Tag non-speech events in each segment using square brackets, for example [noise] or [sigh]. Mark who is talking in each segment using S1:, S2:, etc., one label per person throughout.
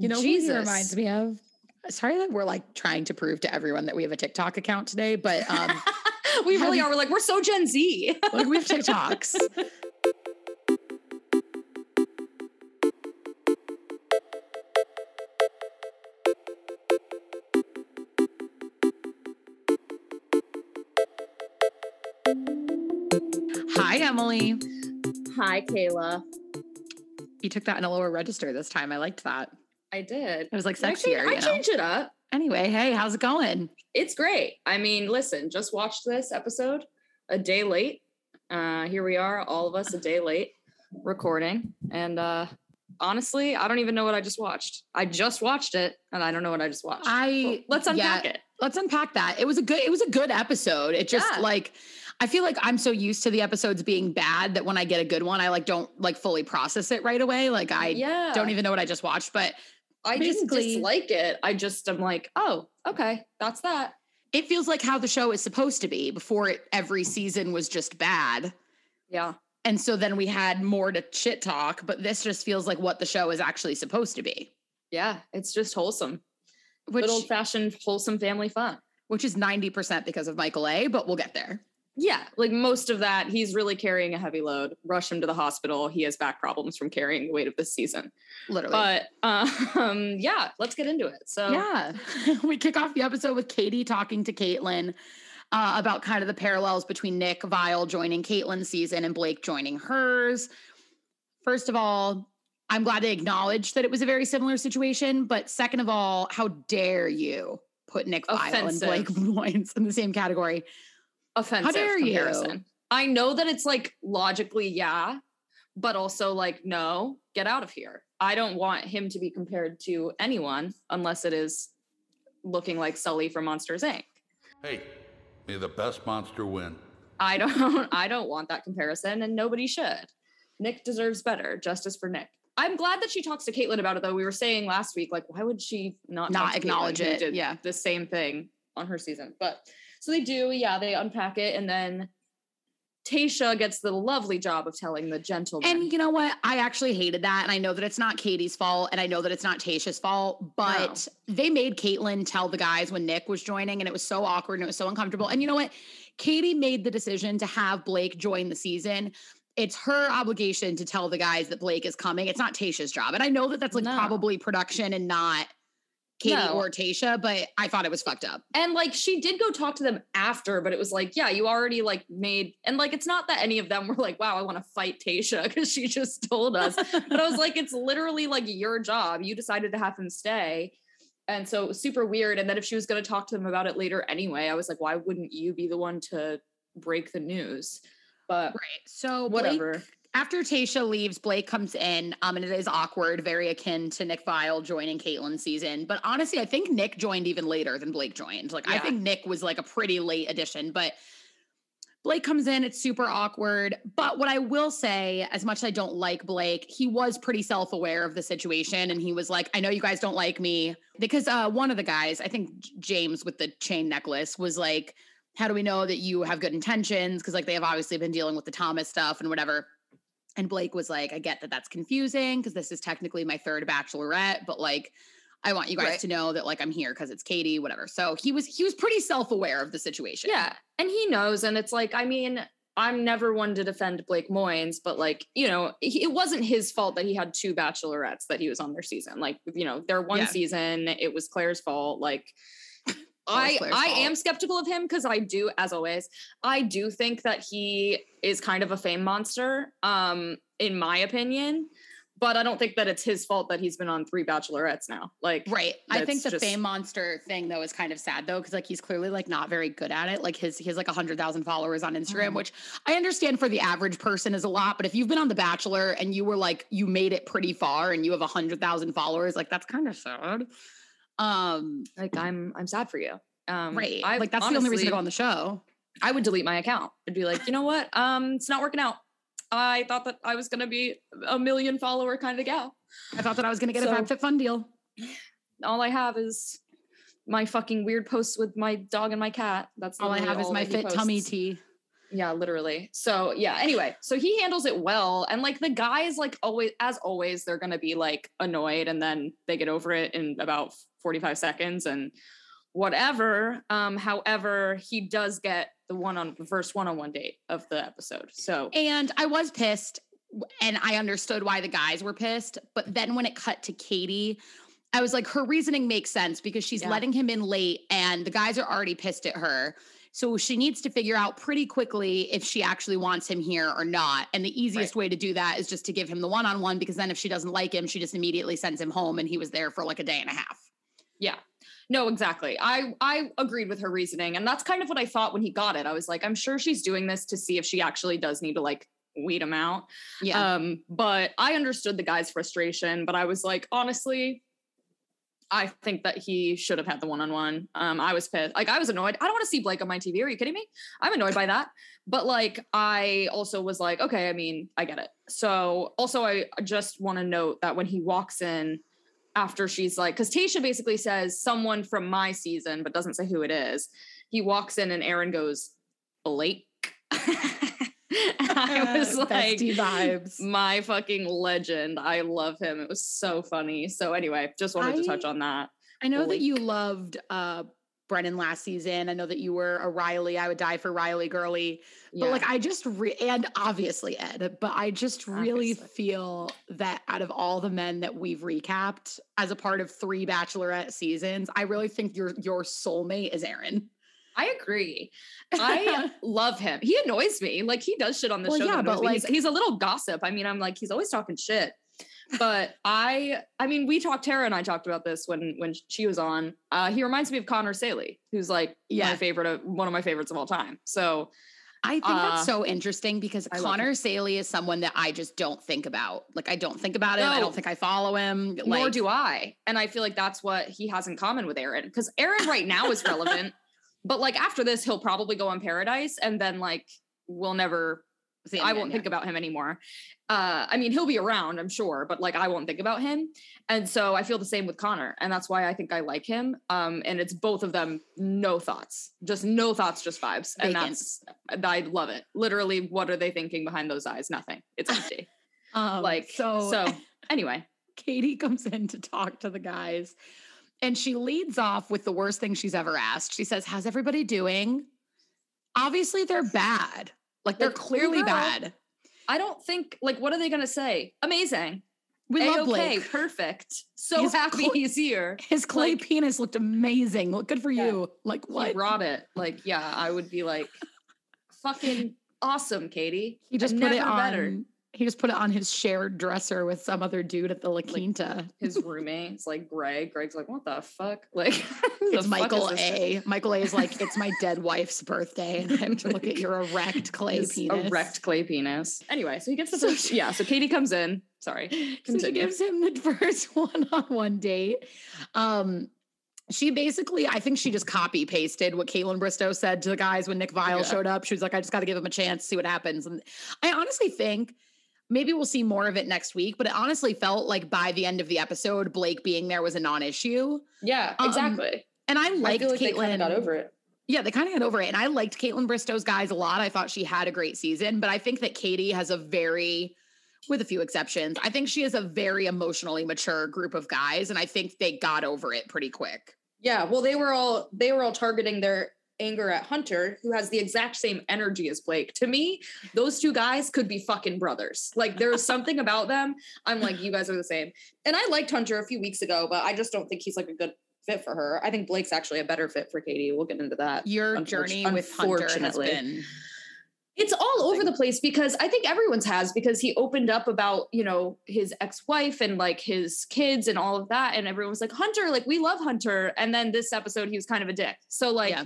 S1: You know who
S2: Jesus.
S1: he reminds me of? Sorry that we're like trying to prove to everyone that we have a TikTok account today, but um [laughs]
S2: we really
S1: Have-
S2: are. We're like, we're so Gen Z. [laughs]
S1: like we have TikToks. Hi, Emily.
S2: Hi, Kayla.
S1: You took that in a lower register this time. I liked that.
S2: I did.
S1: It was like
S2: I
S1: sexier,
S2: changed- I
S1: you know.
S2: changed it up.
S1: Anyway, hey, how's it going?
S2: It's great. I mean, listen, just watched this episode a day late. Uh, here we are, all of us a day late recording. And uh, honestly, I don't even know what I just watched. I just watched it and I don't know what I just watched.
S1: I
S2: Let's unpack
S1: yeah,
S2: it.
S1: Let's unpack that. It was a good it was a good episode. It just
S2: Yeah.
S1: like I feel like I'm so used to the episodes being bad that when I get a good one, I like don't like fully process it right away. Like I
S2: yeah.
S1: don't even know what I just watched, but
S2: I just dislike it. I just am like, oh, okay, that's that.
S1: it feels like how the show is supposed to be before it every season was just bad.
S2: Yeah.
S1: And so then we had more to shit talk, but this just feels like what the show is actually supposed to be.
S2: Yeah. It's just wholesome.
S1: Which
S2: Good old fashioned wholesome family fun.
S1: which is 90% because of Michael A, but we'll get there.
S2: Yeah, like most of that, he's really carrying a heavy load. Rush him to the hospital. He has back problems from carrying the weight of this season.
S1: Literally.
S2: But [laughs] um, yeah, let's get into it. So
S1: Yeah. [laughs] we kick off the episode with Katie talking to Kaitlyn uh, about kind of the parallels between Nick Viall joining Kaitlyn's season and Blake joining hers. First of all, I'm glad they acknowledged that it was a very similar situation. But second of all, how dare you put Nick Viall and Blake Moynes [laughs] in the same category?
S2: Offensive
S1: dare you.
S2: comparison. I know that it's like logically, yeah, but also like, no, get out of here. I don't want him to be compared to anyone unless it is looking like Sully from Monsters Inc.
S3: Hey, may the best monster win.
S2: I don't [laughs] I don't want that comparison and nobody should. Nick deserves better. Justice for Nick. I'm glad that she talks to Kaitlyn about it though. We were saying last week, like, why would she not,
S1: Not acknowledge
S2: Kaitlyn, who
S1: it,
S2: Did
S1: yeah.
S2: the same thing on her season. But so they do, yeah, they unpack it, and then Tayshia gets the lovely job of telling the gentleman.
S1: And you know what? I actually hated that. And I know that it's not Katie's fault. And I know that it's not Tayshia's fault. But they made Kaitlyn tell the guys when Nick was joining. And it was so awkward and it was so uncomfortable. And you know what? Katie made the decision to have Blake join the season. It's her obligation to tell the guys that Blake is coming. It's not Tayshia's job. And I know that that's like
S2: No.
S1: probably production and not Katie
S2: No.
S1: or Tayshia, but I thought it was fucked up.
S2: and like she did go talk to them after, but it was like, yeah, you already like made and like it's not that any of them were like, wow, I want to fight Tayshia [laughs] because she just told us. but I was like, it's literally like your job. You decided to have him stay. And so it was super weird. And then if she was going to talk to them about it later anyway, I was like, why wouldn't you be the one to break the news? But
S1: Right. So
S2: whatever.
S1: Blake after Tayshia leaves, Blake comes in, um, and it is awkward, very akin to Nick Viall joining Kaitlyn's season. But honestly, I think Nick joined even later than Blake joined. Like, I think Nick was like a pretty late addition, but Blake comes in, it's super awkward. But what I will say, as much as I don't like Blake, he was pretty self aware of the situation. And he was like, I know you guys don't like me. Because uh, one of the guys, I think James with the chain necklace, was like, How do we know that you have good intentions? Because like they have obviously been dealing with the Thomas stuff and whatever. And Blake was like, I get that that's confusing because this is technically my third bachelorette, but like, I want you guys
S2: Right.
S1: to know that like I'm here because it's Katie, whatever. So he was he was pretty self aware of the situation.
S2: Yeah. And he knows. And it's like, I mean, I'm never one to defend Blake Moynes, but like, you know, he, it wasn't his fault that he had two bachelorettes that he was on their season. Like, you know, their one
S1: Yeah.
S2: season, it was Claire's fault. Like, I I
S1: fault.
S2: am skeptical of him because I do, as always, I do think that he is kind of a fame monster, um, in my opinion. But I don't think that it's his fault that he's been on three bachelorettes now. Like,
S1: Right. I think the
S2: just-
S1: fame monster thing though is kind of sad though, because like he's clearly like not very good at it. Like his he has like a hundred thousand followers on Instagram,
S2: Mhm.
S1: which I understand for the average person is a lot. But if you've been on The Bachelor and you were like you made it pretty far and you have a hundred thousand followers, like that's kind of sad. Um,
S2: like I'm I'm sad for you. Um,
S1: right.
S2: I
S1: like that's the only reason to go on the show.
S2: I would delete my account. I'd be like, you know what? Um, it's not working out. I thought that I was gonna be a million follower kind of gal.
S1: I thought that I was gonna get a
S2: So-
S1: FabFitFun deal.
S2: All I have is my fucking weird posts with my dog and my cat. That's
S1: All I have is my fit tummy
S2: posts.
S1: tea.
S2: Yeah, literally. So yeah, anyway, so he handles it well. And like the guys, like always, as always, they're gonna be like annoyed and then they get over it in about 45 seconds and whatever. Um, however, he does get the one on the first one-on-one date of the episode. So
S1: And I was pissed and I understood why the guys were pissed. But then when it cut to Katie, I was like, her reasoning makes sense because she's
S2: Yeah.
S1: letting him in late and the guys are already pissed at her. So she needs to figure out pretty quickly if she actually wants him here or not. And the easiest way to do that is just to give him the one on one because then if she doesn't like him, she just immediately sends him home and he was there for like a day and a half.
S2: Yeah. No, exactly. I I agreed with her reasoning and that's kind of what I thought when he got it. I was like, I'm sure she's doing this to see if she actually does need to like weed him out.
S1: Yeah.
S2: Um but I understood the guy's frustration, but I was like, honestly, I think that he should have had the one-on-one. Um I was pissed. Like I was annoyed. I don't want to see Blake on my TV. Are you kidding me? I'm annoyed by that. But like I also was like, okay, I mean, I get it. So also I just want to note that when he walks in after she's like, because Tayshia basically says someone from my season, but doesn't say who it is. He walks in and Aaron goes, Blake. [laughs] [laughs] I was [laughs] like,
S1: vibes.
S2: my fucking legend. I love him. It was so funny. So anyway, just wanted to touch on that.
S1: I know that you loved uh Brennan last season. I know that you were a Riley. I would die for Riley girly. But like I just re- and obviously Ed, but I just really
S2: Obviously.
S1: feel that out of all the men that we've recapped as a part of three bachelorette seasons, I really think your your soulmate is Aaron.
S2: I agree. I [laughs] love him. He annoys me. Like he does shit on the
S1: Well,
S2: show.
S1: yeah, but,
S2: me. he's,
S1: like-
S2: he's a little gossip. I mean, I'm like, he's always talking shit. But I, I mean, we talked. Tara and I talked about this when when she was on. Uh, he reminds me of Connor Saeli, who's like
S1: Yeah.
S2: my favorite, of, one of my favorites of all time. So
S1: I think
S2: Uh,
S1: that's so interesting because
S2: I.
S1: Connor Saeli is someone that I just don't think about. Like I don't think about him. I don't think I follow him.
S2: nor do I. And I feel like that's what he has in common with Aaron. Because Aaron right now is relevant, but like after this, he'll probably go on Paradise, and then like we'll never
S1: see
S2: I won't
S1: yeah.
S2: think about him anymore. Uh, I mean, he'll be around, I'm sure, but like I won't think about him. And so I feel the same with Connor, and that's why I think I like him. Um, and it's both of them, no thoughts, just no thoughts, just vibes, and
S1: Vacant.
S2: that's I love it. Literally, what are they thinking behind those eyes? Nothing. It's [laughs] empty.
S1: Um,
S2: like
S1: so
S2: so. Anyway, [laughs]
S1: Katie comes in to talk to the guys and she leads off with the worst thing she's ever asked. She says, How's everybody doing? Obviously, they're bad. Like they're
S2: Like,
S1: clearly
S2: girl.
S1: bad.
S2: I don't think like what are they gonna say? Amazing.
S1: We love
S2: A-okay,
S1: Blake.
S2: perfect. So
S1: He's
S2: happy he's here.
S1: His clay
S2: like-
S1: penis looked amazing. Look good for
S2: Yeah.
S1: you. Like what?
S2: He brought it. Like, yeah, I would be like, fucking awesome, Katie.
S1: He just put it on.
S2: better.
S1: He just put it on his shared dresser with some other dude at the La Quinta.
S2: His roommate is like Greg. Greg's like, what the fuck? [laughs] Like,
S1: it's
S2: the fuck
S1: Michael
S2: is
S1: A. Michael A. is like, it's my dead [laughs] wife's birthday, and I have to look at your erect clay
S2: His
S1: penis.
S2: Erect clay penis. Anyway, so he gets the
S1: So
S2: first.
S1: she-
S2: yeah, so Katie comes in. Sorry. [laughs]
S1: So she gives him the first one-on-one date. Um, she basically, I think she just copy pasted what Kaitlyn Bristowe said to the guys when Nick Viall
S2: Yeah.
S1: showed up. She was like, I just got to give him a chance, see what happens. And I honestly think maybe we'll see more of it next week, but it honestly felt like by the end of the episode, Blake being there was a non-issue.
S2: Yeah,
S1: Um,
S2: exactly.
S1: And I
S2: I
S1: liked
S2: feel like they Kaitlyn. got over it.
S1: Yeah, they kind of got over it. And I liked Kaitlyn Bristowe's guys a lot. I thought she had a great season, but I think that Katie has a very, with a few exceptions, I think she has a very emotionally mature group of guys. And I think they got over it pretty quick.
S2: Yeah, well, they were all they were all targeting their anger at Hunter, who has the exact same energy as Blake. To me, those two guys could be fucking brothers. Like there's something [laughs] about them. I'm like, you guys are the same. And I liked Hunter a few weeks ago, but I just don't think he's like a good fit for her. I think Blake's actually a better fit for Katie. We'll get into that.
S1: Your journey with Hunter has been.
S2: It's all over the place because I think everyone's has because he opened up about, you know, his ex-wife and like his kids and all of that. And everyone was like, Hunter, like we love Hunter. And then this episode, he was kind of a dick. So like
S1: Yeah.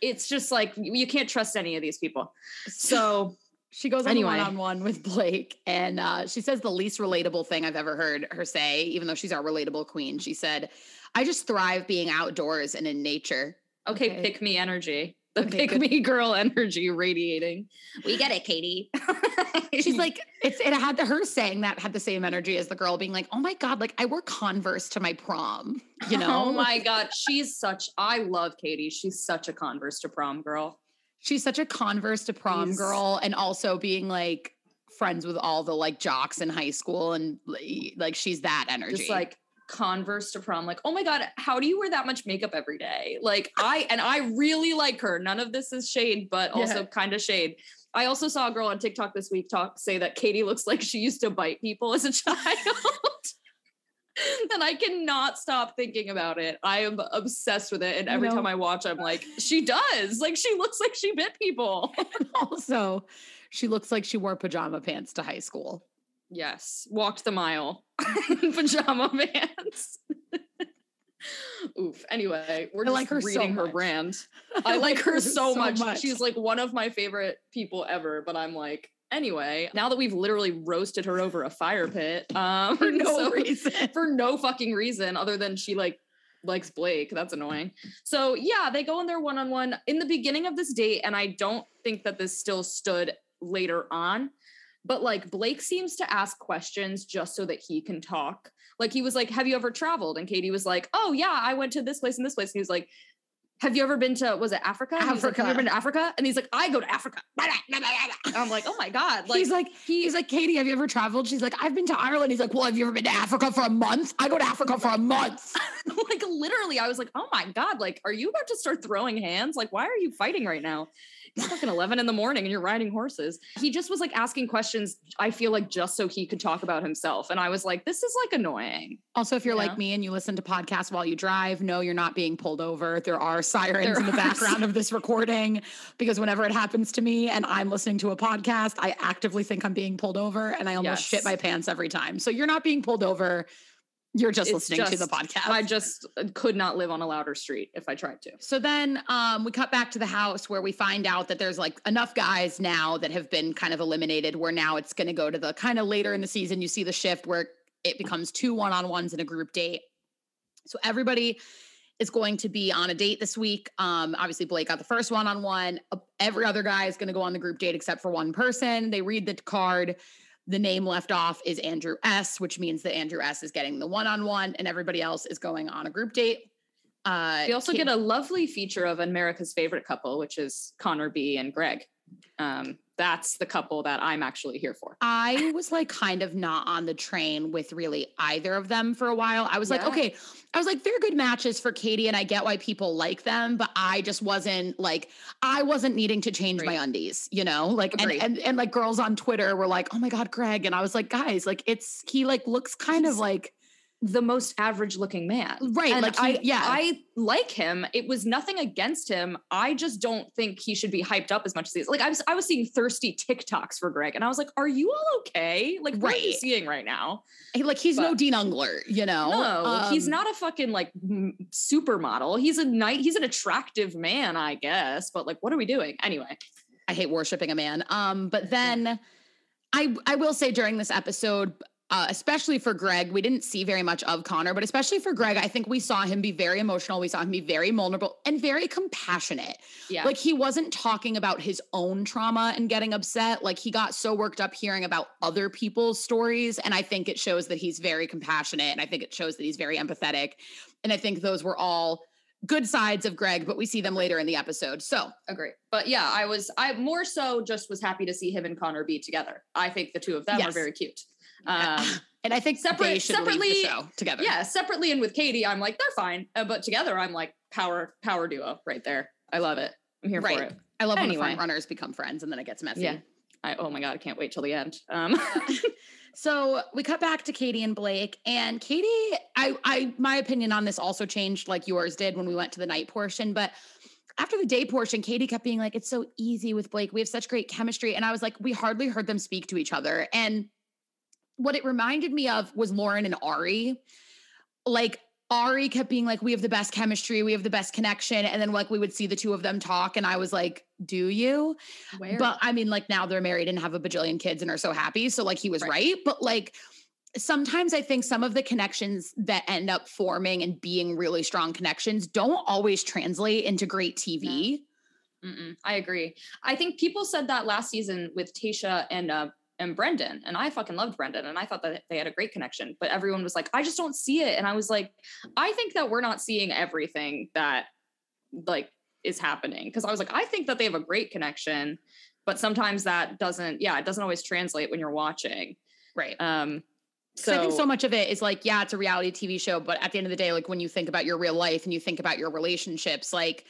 S2: It's just like you can't trust any of these people. [laughs] So
S1: She goes on
S2: Anyway.
S1: one on one with Blake, and uh, she says the least relatable thing I've ever heard her say, even though she's our relatable queen. She said, I just thrive being outdoors and in nature.
S2: okay,
S1: Okay.
S2: pick me energy. The
S1: Okay,
S2: pick
S1: good.
S2: me girl energy radiating. We get it, Katie. [laughs]
S1: She's like, it's it had the, her saying that had the same energy as the girl being like, oh my God, like I wore Converse to my prom, you [laughs] oh know?
S2: Oh my god, she's such I love Katie. She's such a Converse to prom girl.
S1: She's such a Converse to prom girl, and also being like friends with all the like jocks in high school, and like she's that energy.
S2: just like Converse to prom. Like, oh my God, how do you wear that much makeup every day? Like, I, and I really like her. None of this is shade, but also
S1: Yeah.
S2: kind of shade. I also saw a girl on TikTok this week talk say that Katie looks like she used to bite people as a [laughs] child. and I cannot stop thinking about it. I am obsessed with it. And every
S1: know-
S2: time I watch, I'm like, she does. Like, she looks like she bit people. [laughs]
S1: also, she looks like she wore pajama pants to high school.
S2: Yes, walked the mile [laughs] in pajama pants. [laughs] Oof. Anyway, we're
S1: I
S2: just
S1: like her so
S2: reading her brand. [laughs] I, like her so, much. She's like one of my favorite people ever. But I'm like, anyway, now that we've literally roasted her over a fire pit, um,
S1: for no
S2: so-
S1: reason.
S2: for no fucking reason other than she like likes Blake. That's annoying. So yeah, they go in their one-on-one in the beginning of this date, and I don't think that this still stood later on. But like Blake seems to ask questions just so that he can talk. Like he was like, Have you ever traveled? And Katie was like, Oh yeah, I went to this place and this place. And he was like, Have you ever been to was it Africa? And he was like, Have you ever been to Africa? And he's like, I go to Africa. I'm like, oh my God. Like
S1: he's like, he's like, Katie, have you ever traveled? She's like, I've been to Ireland. He's like, well, have you ever been to Africa for a month? I go to Africa for a month. [laughs]
S2: like literally, I was like, oh my God, like, are you about to start throwing hands? Like, why are you fighting right now? It's fucking 11 in the morning and you're riding horses. He just was like asking questions, I feel like just so he could talk about himself. And I was like, this is like annoying.
S1: Also, if you're like me and you listen to podcasts while you drive, no, you're not being pulled over. There are sirens
S2: There
S1: in the [laughs] background of this recording because whenever it happens to me and I'm listening to a podcast, I actively think I'm being pulled over and I almost shit my pants every time. So you're not being pulled over. You're just
S2: It's
S1: listening to the podcast.
S2: I just uh, could not live on a louder street if I tried to.
S1: So then um, we cut back to the house where we find out that there's like enough guys now that have been kind of eliminated where now it's going to go to the kind of later in the season. You see the shift where it becomes two one on ones in a group date. So everybody is going to be on a date this week. Um, obviously, Blake got the first one on one. Every other guy is going to go on the group date except for one person. They read the card. The name left off is Andrew S., which means that Andrew S. is getting the one on one, and everybody else is going on a group date. Uh,
S2: We also get a lovely feature of America's favorite couple, which is Connor B and Greg. Um, that's the couple that I'm actually here for.
S1: I was like kind of not on the train with really either of them for a while. I was like, okay, I was like, they're good matches for Katie, and I get why people like them, but I just wasn't like, I wasn't needing to change my undies, you know, like, and, and and like girls on Twitter were like, oh my god, Greg, and I was like, guys, like, it's he like looks kind of like
S2: the most average looking man.
S1: right,
S2: And
S1: like he,
S2: I,
S1: yeah,
S2: I like him. It was nothing against him. I just don't think he should be hyped up as much as he is. Like I was, I was seeing thirsty TikToks for Greg, and I was like, "Are you all okay? Like, what are you
S1: Right.
S2: seeing right now?
S1: he- like he's no Dean Unglert, you know,
S2: No, he's
S1: Um,
S2: not a fucking like supermodel. He's a night. He's an attractive man, I guess. But like, what are we doing anyway?
S1: I hate worshiping a man. Um, but then I I will say during this episode, uh, especially for Greg, we didn't see very much of Connor, but especially for Greg, I think we saw him be very emotional. We saw him be very vulnerable and very compassionate.
S2: Yeah,
S1: Like he wasn't talking about his own trauma and getting upset. Like he got so worked up hearing about other people's stories. And I think it shows that he's very compassionate. And I think it shows that he's very empathetic. And I think those were all good sides of Greg, but we see them later in the episode. So
S2: agree. But yeah, I was. I more so just was happy to see him and Connor be together. I think the two of them are very cute. Um, [laughs]
S1: And I think
S2: Separate-
S1: they should leave
S2: separately-
S1: together.
S2: yeah, separately and with Katie, I'm like they're fine, uh, but together, I'm like power power duo right there. I love it. I'm here for it.
S1: I love when the front runners become friends and then it gets messy.
S2: Yeah. I, oh my god, I can't wait till the end. Um, [laughs]
S1: So we cut back to Katie and Blake, and Katie, I, I, my opinion on this also changed like yours did when we went to the night portion, but after the day portion, Katie kept being like, "It's so easy with Blake. We have such great chemistry," and I was like, "We hardly heard them speak to each other." And what it reminded me of was Lauren and Ari, like. Ari kept being like, we have the best chemistry, we have the best connection. And then like we would see the two of them talk. And I was like, do you?
S2: where?
S1: But I mean, like now they're married and have a bajillion kids and are so happy. So like he was
S2: Right.
S1: right. But like sometimes I think some of the connections that end up forming and being really strong connections don't always translate into great TV.
S2: Mm-mm, I agree. I think people said that last season with Tayshia and uh, and Brendan, and I fucking loved Brendan, and I thought that they had a great connection. But everyone was like, I just don't see it, and I was like, I think that we're not seeing everything that like is happening because I was like, I think that they have a great connection, but sometimes that doesn't, yeah, it doesn't always translate when you're watching.
S1: Right.
S2: Um,
S1: So
S2: so
S1: I think so much of it is like, yeah, it's a reality TV show, but at the end of the day, like when you think about your real life and you think about your relationships, like,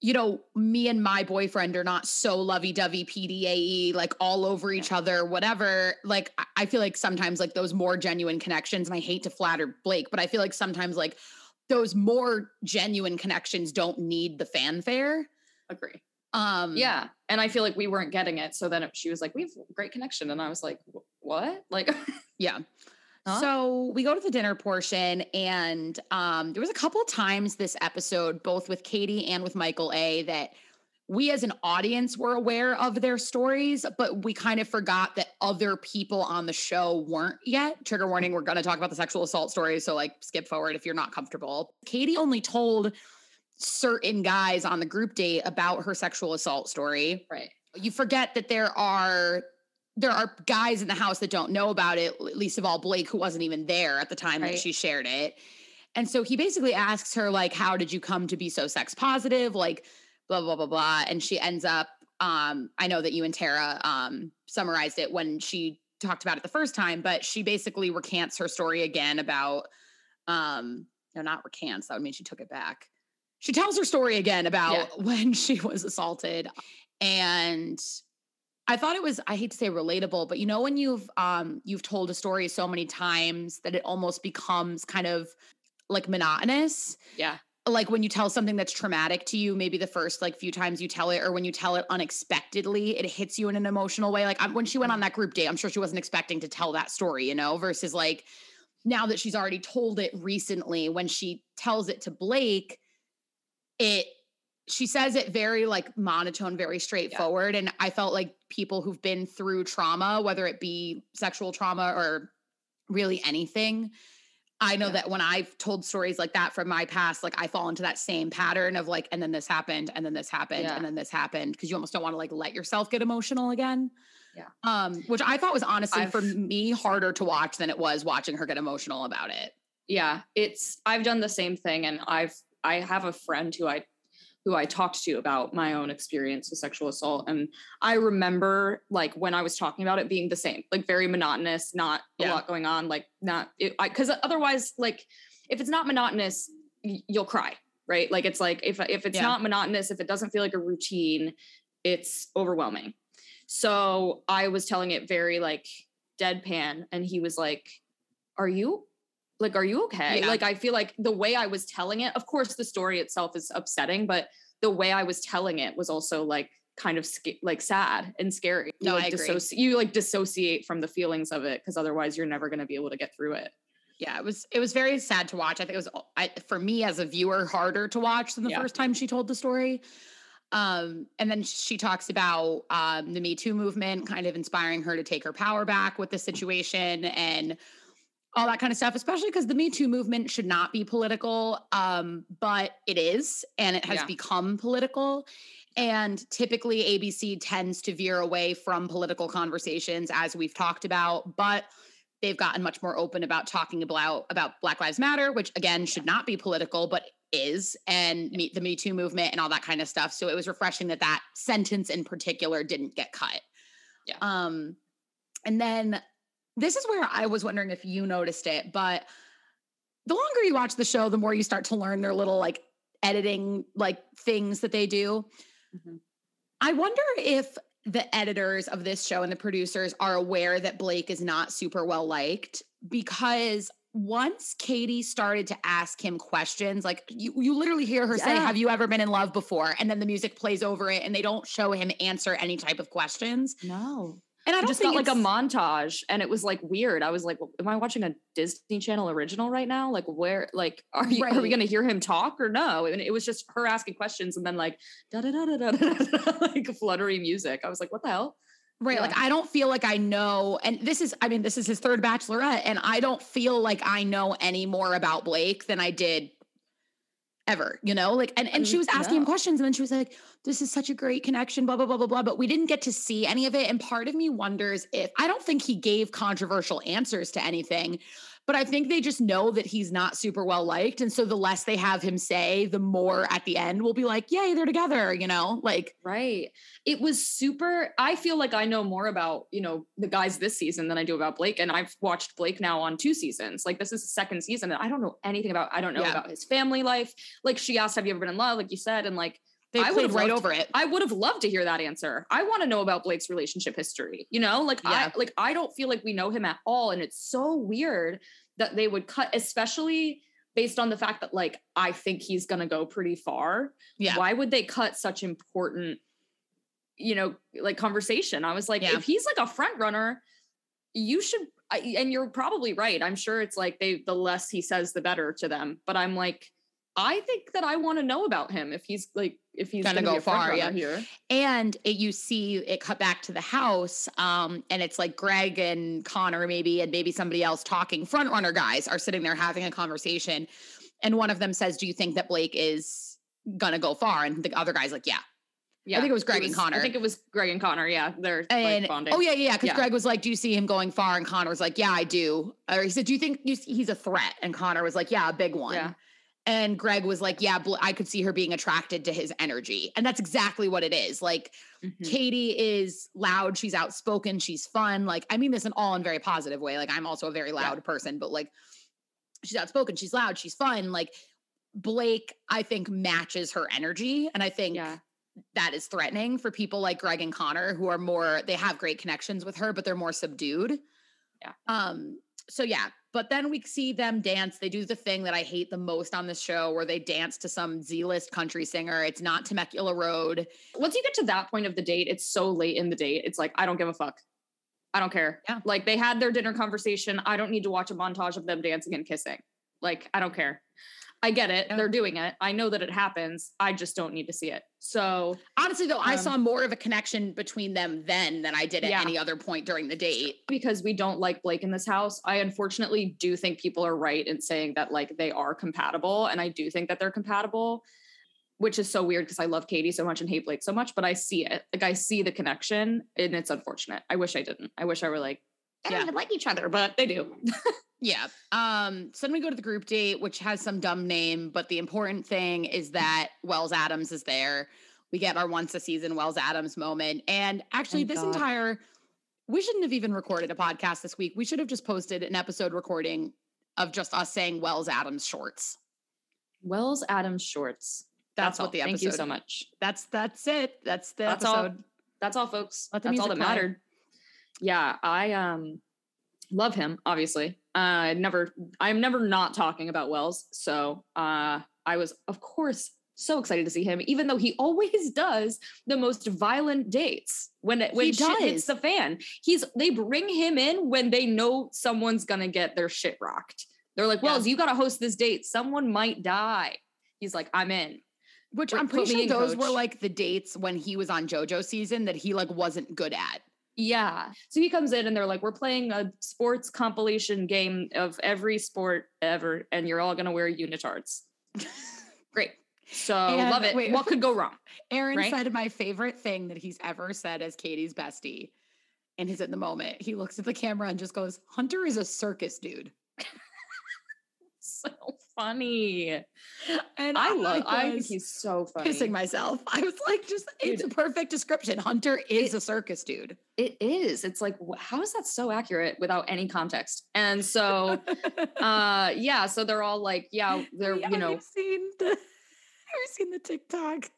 S1: you know, me and my boyfriend are not so lovey dovey PDAE, like all over each other, whatever. Like, I- feel like sometimes like those more genuine connections, and I hate to flatter Blake, but I feel like sometimes like those more genuine connections don't need the fanfare.
S2: agree.
S1: Um,
S2: Yeah. And I feel like we weren't getting it. So then she was like, we have great connection. And I was like, what? Like, [laughs]
S1: Yeah.
S2: Huh?
S1: So we go to the dinner portion, and um, there was a couple times this episode, both with Katie and with Michael A, that we as an audience were aware of their stories, but we kind of forgot that other people on the show weren't yet. Trigger warning, we're going to talk about the sexual assault story. So, like, skip forward if you're not comfortable. Katie only told certain guys on the group date about her sexual assault story
S2: right.
S1: you forget that there are there are guys in the house that don't know about it least of all blake who wasn't even there at the time
S2: Right.
S1: that she shared it. And so he basically asks her like how did you come to be so sex positive? Like blah blah blah blah. And she ends up um i know that you and tara um summarized it when she talked about it the first time but she basically recants her story again about um no not recants that would mean she took it back. She tells her story again about
S2: Yeah. [laughs]
S1: when she was assaulted. And I thought it was I hate to say relatable, but you know when you've um you've told a story so many times that it almost becomes kind of like monotonous.
S2: Yeah.
S1: Like when you tell something that's traumatic to you, maybe the first like few times you tell it, or when you tell it unexpectedly, it hits you in an emotional way. Like I'm, when she went on that group date, I'm sure she wasn't expecting to tell that story, you know, versus like now that she's already told it recently, when she tells it to Blake, it she says it very like monotone, very straightforward. And I felt like people who've been through trauma, whether it be sexual trauma or really anything, I know
S2: Yeah.
S1: that when I've told stories like that from my past, like I fall into that same pattern of like, and then this happened, and then this happened,
S2: Yeah.
S1: and then this happened, because you almost don't want to like let yourself get emotional again.
S2: Yeah.
S1: Um, which I thought was honestly for
S2: I've-
S1: me harder to watch than it was watching her get emotional about it.
S2: yeah it's i've done the same thing and i've i have a friend who i who i talked to about my own experience with sexual assault and i remember like when i was talking about it being the same like very monotonous not a lot going on like not because otherwise like if it's not monotonous y- you'll cry right? Like it's like if if it's
S1: Yeah.
S2: not monotonous if it doesn't feel like a routine it's overwhelming. So i was telling it very like deadpan and he was like are you like are you okay
S1: Yeah.
S2: like i feel like the way i was telling it of course the story itself is upsetting but the way i was telling it was also like kind of sca- like sad and scary you
S1: No,
S2: like
S1: I agree.
S2: dissoci- you like dissociate from the feelings of it because otherwise you're never going to be able to get through it
S1: Yeah, it was it was very sad to watch. I think it was I, for me as a viewer harder to watch than the
S2: Yeah.
S1: first time she told the story. Um, and then she talks about um, the Me Too movement, kind of inspiring her to take her power back with the situation and all that kind of stuff. Especially because the Me Too movement should not be political, um, but it is, and it has
S2: Yeah.
S1: become political. And typically, ABC tends to veer away from political conversations, as we've talked about, but they've gotten much more open about talking about about Black Lives Matter, which again should not be political, but is, and me, the Me Too movement and all that kind of stuff. So it was refreshing that that sentence in particular didn't get cut.
S2: Yeah.
S1: Um, and then this is where I was wondering if you noticed it, but the longer you watch the show, the more you start to learn their little like editing like things that they do.
S2: Mhm.
S1: I wonder if the editors of this show and the producers are aware that Blake is not super well liked because once Katie started to ask him questions, like you, you literally hear her say, Have you ever been in love before? And then the music plays over it and they don't show him answer any type of questions.
S2: no
S1: And I
S2: just got like a montage and it was like weird. I was like, "Well, am I watching a Disney Channel original right now? Like where like are you are we gonna hear him talk or no? And it was just her asking questions and then like da da da da da da like fluttery music. I was like, what the hell?
S1: Right. Like I don't feel like I know, and this is, I mean, this is his third bachelorette, and I don't feel like I know any more about Blake than I did ever, you know? Like, and, and she
S2: mm,
S1: was asking him questions, and then she was like, This is such a great connection, blah, blah, blah, blah, blah. But we didn't get to see any of it. And part of me wonders if I don't think he gave controversial answers to anything, but I think they just know that he's not super well liked. And so the less they have him say, the more at the end we'll be like, yay, they're together, you know? Like,
S2: right. It was super. I feel like I know more about, you know, the guys this season than I do about Blake. And I've watched Blake now on two seasons. Like, this is the second season. And I don't know anything about, I don't know
S1: Yeah.
S2: about his family life. Like, she asked, Have you ever been in love? Like you said. And like,
S1: they
S2: I would've
S1: right
S2: loved-
S1: over it.
S2: I would have loved to hear that answer. I want to know about Blake's relationship history. You know, like
S1: Yeah.
S2: I like I don't feel like we know him at all and it's so weird that they would cut especially based on the fact that like I think he's going to go pretty far.
S1: Yeah.
S2: Why would they cut such important you know, like conversation? I was like
S1: Yeah.
S2: if he's like a front runner, you should I, and you're probably right. I'm sure it's like they the less he says the better to them, but I'm like I think that I want to know about him if he's like if he's
S1: Gonna
S2: going to
S1: go
S2: be a front
S1: far, yeah.
S2: here.
S1: And it, you see it cut back to the house, um, and it's like Greg and Connor, maybe, and maybe somebody else talking. Front runner guys are sitting there having a conversation, and one of them says, "Do you think that Blake is gonna go far?" And the other guy's like, "Yeah."
S2: Yeah, I
S1: think it was Greg and Connor.
S2: I think it was Greg and Connor. Yeah, they're
S1: And
S2: like bonding.
S1: oh yeah, yeah, because
S2: Yeah.
S1: Greg was like, "Do you see him going far?" And Connor was like, "Yeah, I do." Or he said, "Do you think you, he's a threat?" And Connor was like, "Yeah, a big one."
S2: Yeah.
S1: And Greg was like, "Yeah, I could see her being attracted to his energy," and that's exactly what it is. Like
S2: Mhm.
S1: Katie is loud, she's outspoken, she's fun. Like I mean this in all in very positive way. Like I'm also a very loud person, but like she's outspoken, she's loud, she's fun. Like Blake, I think matches her energy, and I think
S2: Yeah.
S1: that is threatening for people like Greg and Connor who are more they have great connections with her but they're more subdued.
S2: Yeah.
S1: Um so yeah, but then we see them dance. They do the thing that I hate the most on this show where they dance to some Z-list country singer. It's not Temecula Road.
S2: Once you get to that point of the date, it's so late in the date. It's like I don't give a fuck. I don't care.
S1: Yeah.
S2: Like they had their dinner conversation. I don't need to watch a montage of them dancing and kissing. Like I don't care. I get it. They're doing it. I know that it happens. I just don't need to see it. So
S1: Honestly though, I
S2: Um,
S1: saw more of a connection between them then than I did at
S2: Yeah.
S1: any other point during the date.
S2: because we don't like Blake in this house, I unfortunately do think people are right in saying that like they are compatible. And I do think that they're compatible, which is so weird because I love Katie so much and hate Blake so much, but I see it. Like I see the connection and it's unfortunate. I wish I didn't. I wish I were like, they don't even like each other, but they do. [laughs]
S1: Yeah. Um, so then we go to the group date, which has some dumb name, but the important thing is that Wells Adams is there. We get our once a season Wells Adams moment. And actually,
S2: Thank
S1: this
S2: God.
S1: entire we shouldn't have even recorded a podcast this week. We should have just posted an episode recording of just us saying Wells Adams shorts.
S2: Wells Adams shorts.
S1: That's,
S2: all.
S1: what the episode.
S2: Thank you so much.
S1: That's that's it. That's the
S2: That's all. That's all, folks.
S1: Let the
S2: That's all that mattered. Yeah, I um love him. Obviously, uh, never. I'm never not talking about Wells. So uh, I was, of course, so excited to see him. Even though he always does the most violent dates when when
S1: He
S2: shit hits the fan. He's they bring him in when they know someone's gonna get their shit rocked. They're like,
S1: Yeah.
S2: Wells, you got to host this date. Someone might die. He's like, I'm in.
S1: Which I'm pretty sure those were like the dates when he was on JoJo season that he like wasn't good at.
S2: Yeah. So he comes in and they're like, we're playing a sports compilation game of every sport ever, and you're all gonna wear unitards. [laughs] Great. So
S1: And
S2: love it.
S1: wait-
S2: what could go wrong? [laughs]
S1: Aaron
S2: Right?
S1: said my favorite thing that he's ever said as Katie's bestie And his in the moment. He looks at the camera and just goes, Hunter is a circus dude. [laughs]
S2: So funny.
S1: And
S2: I love I think he's so funny.
S1: pissing myself. [laughs] I was like, just it's a perfect description. Hunter is
S2: It-
S1: a circus dude.
S2: It is. It's like, how is that so accurate without any context? And so [laughs] uh yeah, so they're all like, yeah, they're,
S1: Yeah,
S2: you know,
S1: Have you seen the [laughs] have you seen the TikTok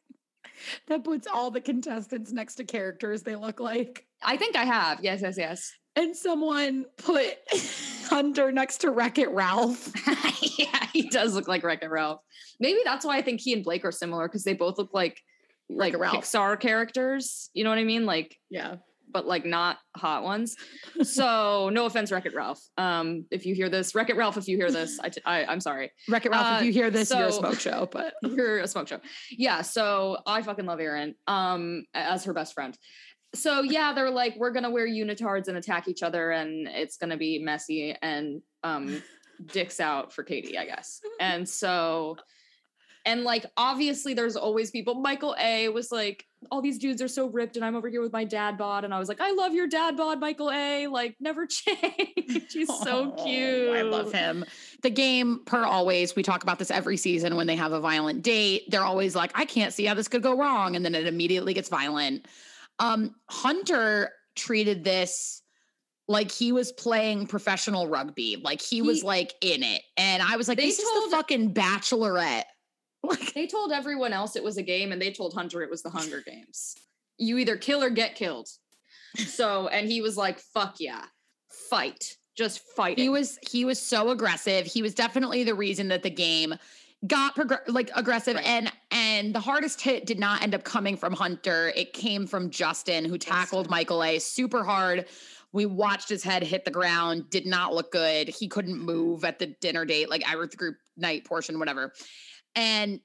S1: that puts all the contestants next to characters they look like?
S2: I think I have. Yes, yes, yes.
S1: And someone put [laughs] Hunter next to Wreck It Ralph. [laughs]
S2: yeah, he does look like Wreck-It Ralph. Maybe that's why I think he and Blake are similar because they both look like like
S1: Ralph.
S2: Pixar characters. You know what I mean? Like,
S1: Yeah.
S2: but like not hot ones. So [laughs] no offense, Wreck-It Ralph. Um, if you hear this, Wreck-It Ralph, if you hear this, I, t- I I'm sorry.
S1: Wreck It Ralph,
S2: Uh,
S1: if you hear this, you're a smoke show, but
S2: You're a smoke show. Yeah. So I fucking love Aaron. Um, as her best friend. So yeah, they're like, we're gonna wear unitards and attack each other, and it's gonna be messy and um [laughs] dicks out for Katie, I guess. And so And like obviously there's always people. Michael A was like, all these dudes are so ripped, and I'm over here with my dad bod. And I was like, I love your dad bod, Michael A. Like, never [laughs] change. He's so [laughs]
S1: Oh,
S2: cute.
S1: I love him. The game, per always, we talk about this every season when they have a violent date. They're always like, I can't see how this could go wrong. And then it immediately gets violent. Um, Hunter treated this like he was playing professional rugby, like he, was like in it. And I was like,
S2: They
S1: this is
S2: told-
S1: the fucking bachelorette. [laughs] Like,
S2: They told everyone else it was a game, and they told Hunter it was the Hunger Games. You either kill or get killed. So, and he was like, "Fuck yeah, fight, just fight."
S1: he was he was so aggressive. He was definitely the reason that the game got like aggressive
S2: Right.
S1: and and the hardest hit did not end up coming from Hunter. It came from Justin who tackled
S2: Justin.
S1: Michael A super hard. We watched his head hit the ground, did not look good. He couldn't mm-hmm. move at the dinner date, like Irish group night portion, whatever. And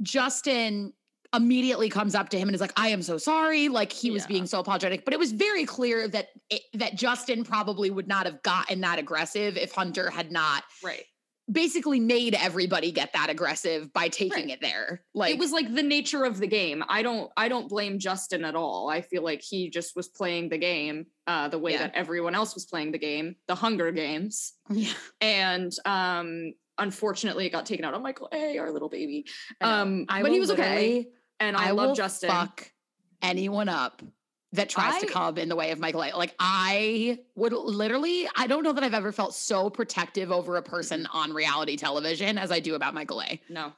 S1: Justin immediately comes up to him and is like, "I am so sorry." Like he was being so apologetic, but it was very clear that it, that Justin probably would not have gotten that aggressive if Hunter had not
S2: right.
S1: Basically made everybody get that aggressive by taking
S2: Right.
S1: it there. Like
S2: it was like the nature of the game. I don't I don't blame Justin at all. I feel like he just was playing the game uh the way
S1: Yeah.
S2: that everyone else was playing the game, the Hunger Games. [laughs]
S1: yeah,
S2: And um unfortunately it got taken out on Michael A, our little baby. Um
S1: I
S2: but he was okay. And I,
S1: I,
S2: love Justin.
S1: fuck anyone up that tries to come in the way of Michael A. Like I would literally, I don't know that I've ever felt so protective over a person on reality television as I do about Michael A.
S2: No.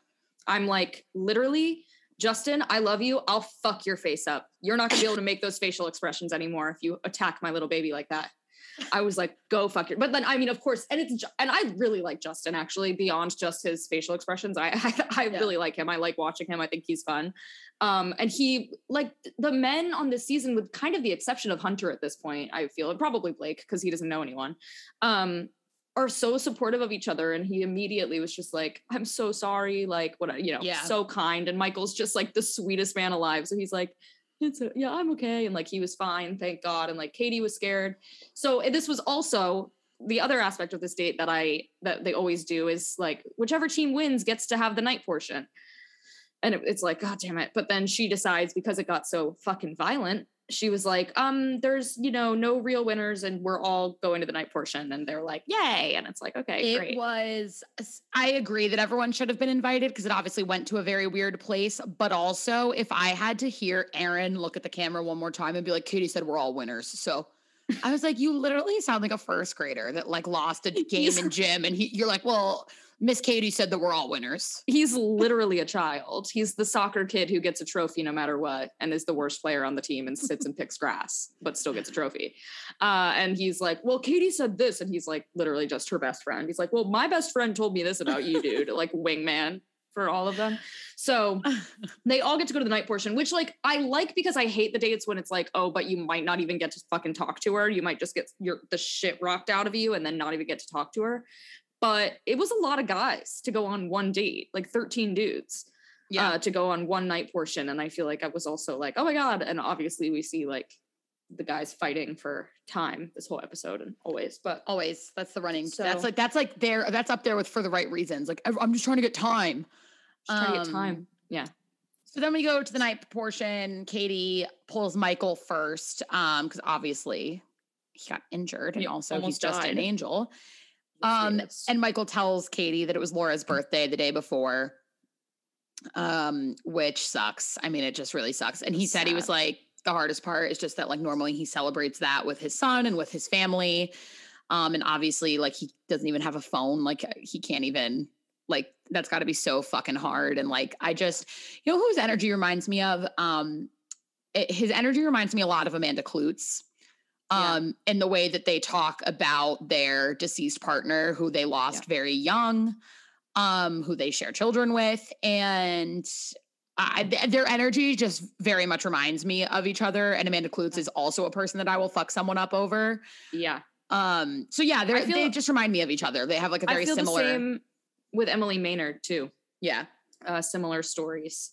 S2: I'm like literally Justin, I love you. I'll fuck your face up. You're not gonna be able to make those facial expressions anymore if you attack my little baby like that. I was like, go fuck your. But then, I mean, of course, and it's and I really like Justin actually beyond just his facial expressions. I [laughs] I, I
S1: Yeah.
S2: really like him. I like watching him. I think he's fun. Um, and he like the men on this season, with kind of the exception of Hunter at this point, I feel, and probably Blake because he doesn't know anyone. Um, are so supportive of each other and he immediately was just like i'm so sorry like what you know
S1: Yeah.
S2: so kind and michael's just like the sweetest man alive so he's like it's a, yeah i'm okay and like he was fine thank god and like katie was scared. So this was also the other aspect of this date that i that they always do is like whichever team wins gets to have the night portion. And it, it's like god damn it but then she decides because it got so fucking violent she was like um there's you know no real winners and we're all going to the night portion and they're like yay and it's like okay
S1: It
S2: great
S1: was, I agree that everyone should have been invited because it obviously went to a very weird place. But also, if I had to hear Aaron look at the camera one more time and be like, Katie said we're all winners. So I was like, you literally sound like a first grader that like lost a [laughs] game in gym. And he, you're like, well, Miss Katie said that we're all winners.
S2: he's literally a child he's the soccer kid who gets a trophy no matter what and is the worst player on the team and sits and picks grass but still gets a trophy uh, and he's like well katie said this and he's like literally just her best friend he's like well my best friend told me this about you dude like wingman for all of them so they all get to go to the night portion, which like I like because I hate the dates when it's like, oh, but you might not even get to fucking talk to her. You might just get your the shit rocked out of you and then not even get to talk to her. But it was a lot of guys to go on one date, like 13 dudes uh, to go on one night portion. And I feel like I was also like, oh my God. And obviously we see like the guys fighting for time this whole episode and always, but
S1: Always. That's the running. that's like, that's like there, that's up there with for the right reasons. Like, I'm just trying to get time.
S2: just trying to get
S1: Um,
S2: time. Yeah.
S1: So then we go to the night portion. Katie pulls Michael first, um, because obviously he got injured and
S2: He
S1: also he's
S2: almost
S1: just an angel. Um,
S2: Yes.
S1: and Michael tells Katie that it was Laura's birthday the day before, um, which sucks. I mean, it just really sucks. And he said he was like, the hardest part is just that like normally he celebrates that with his son and with his family. Um, and obviously, like he doesn't even have a phone. Like he can't even like that's got to be so fucking hard. And like I just, you know, whose energy reminds me of? Um, it, his energy reminds me a lot of Amanda Klutz.
S2: Yeah.
S1: Um, in the way that they talk about their deceased partner who they lost very young, um, who they share children with, and I, th- their energy just very much reminds me of each other. And Amanda Kloots is also a person that I will fuck someone up over.
S2: yeah.
S1: Um, so yeah,
S2: feel-
S1: they just remind me of each other. They have like a very
S2: I feel
S1: similar,
S2: the same with Emily Maynard too.
S1: yeah,
S2: Uh, similar stories.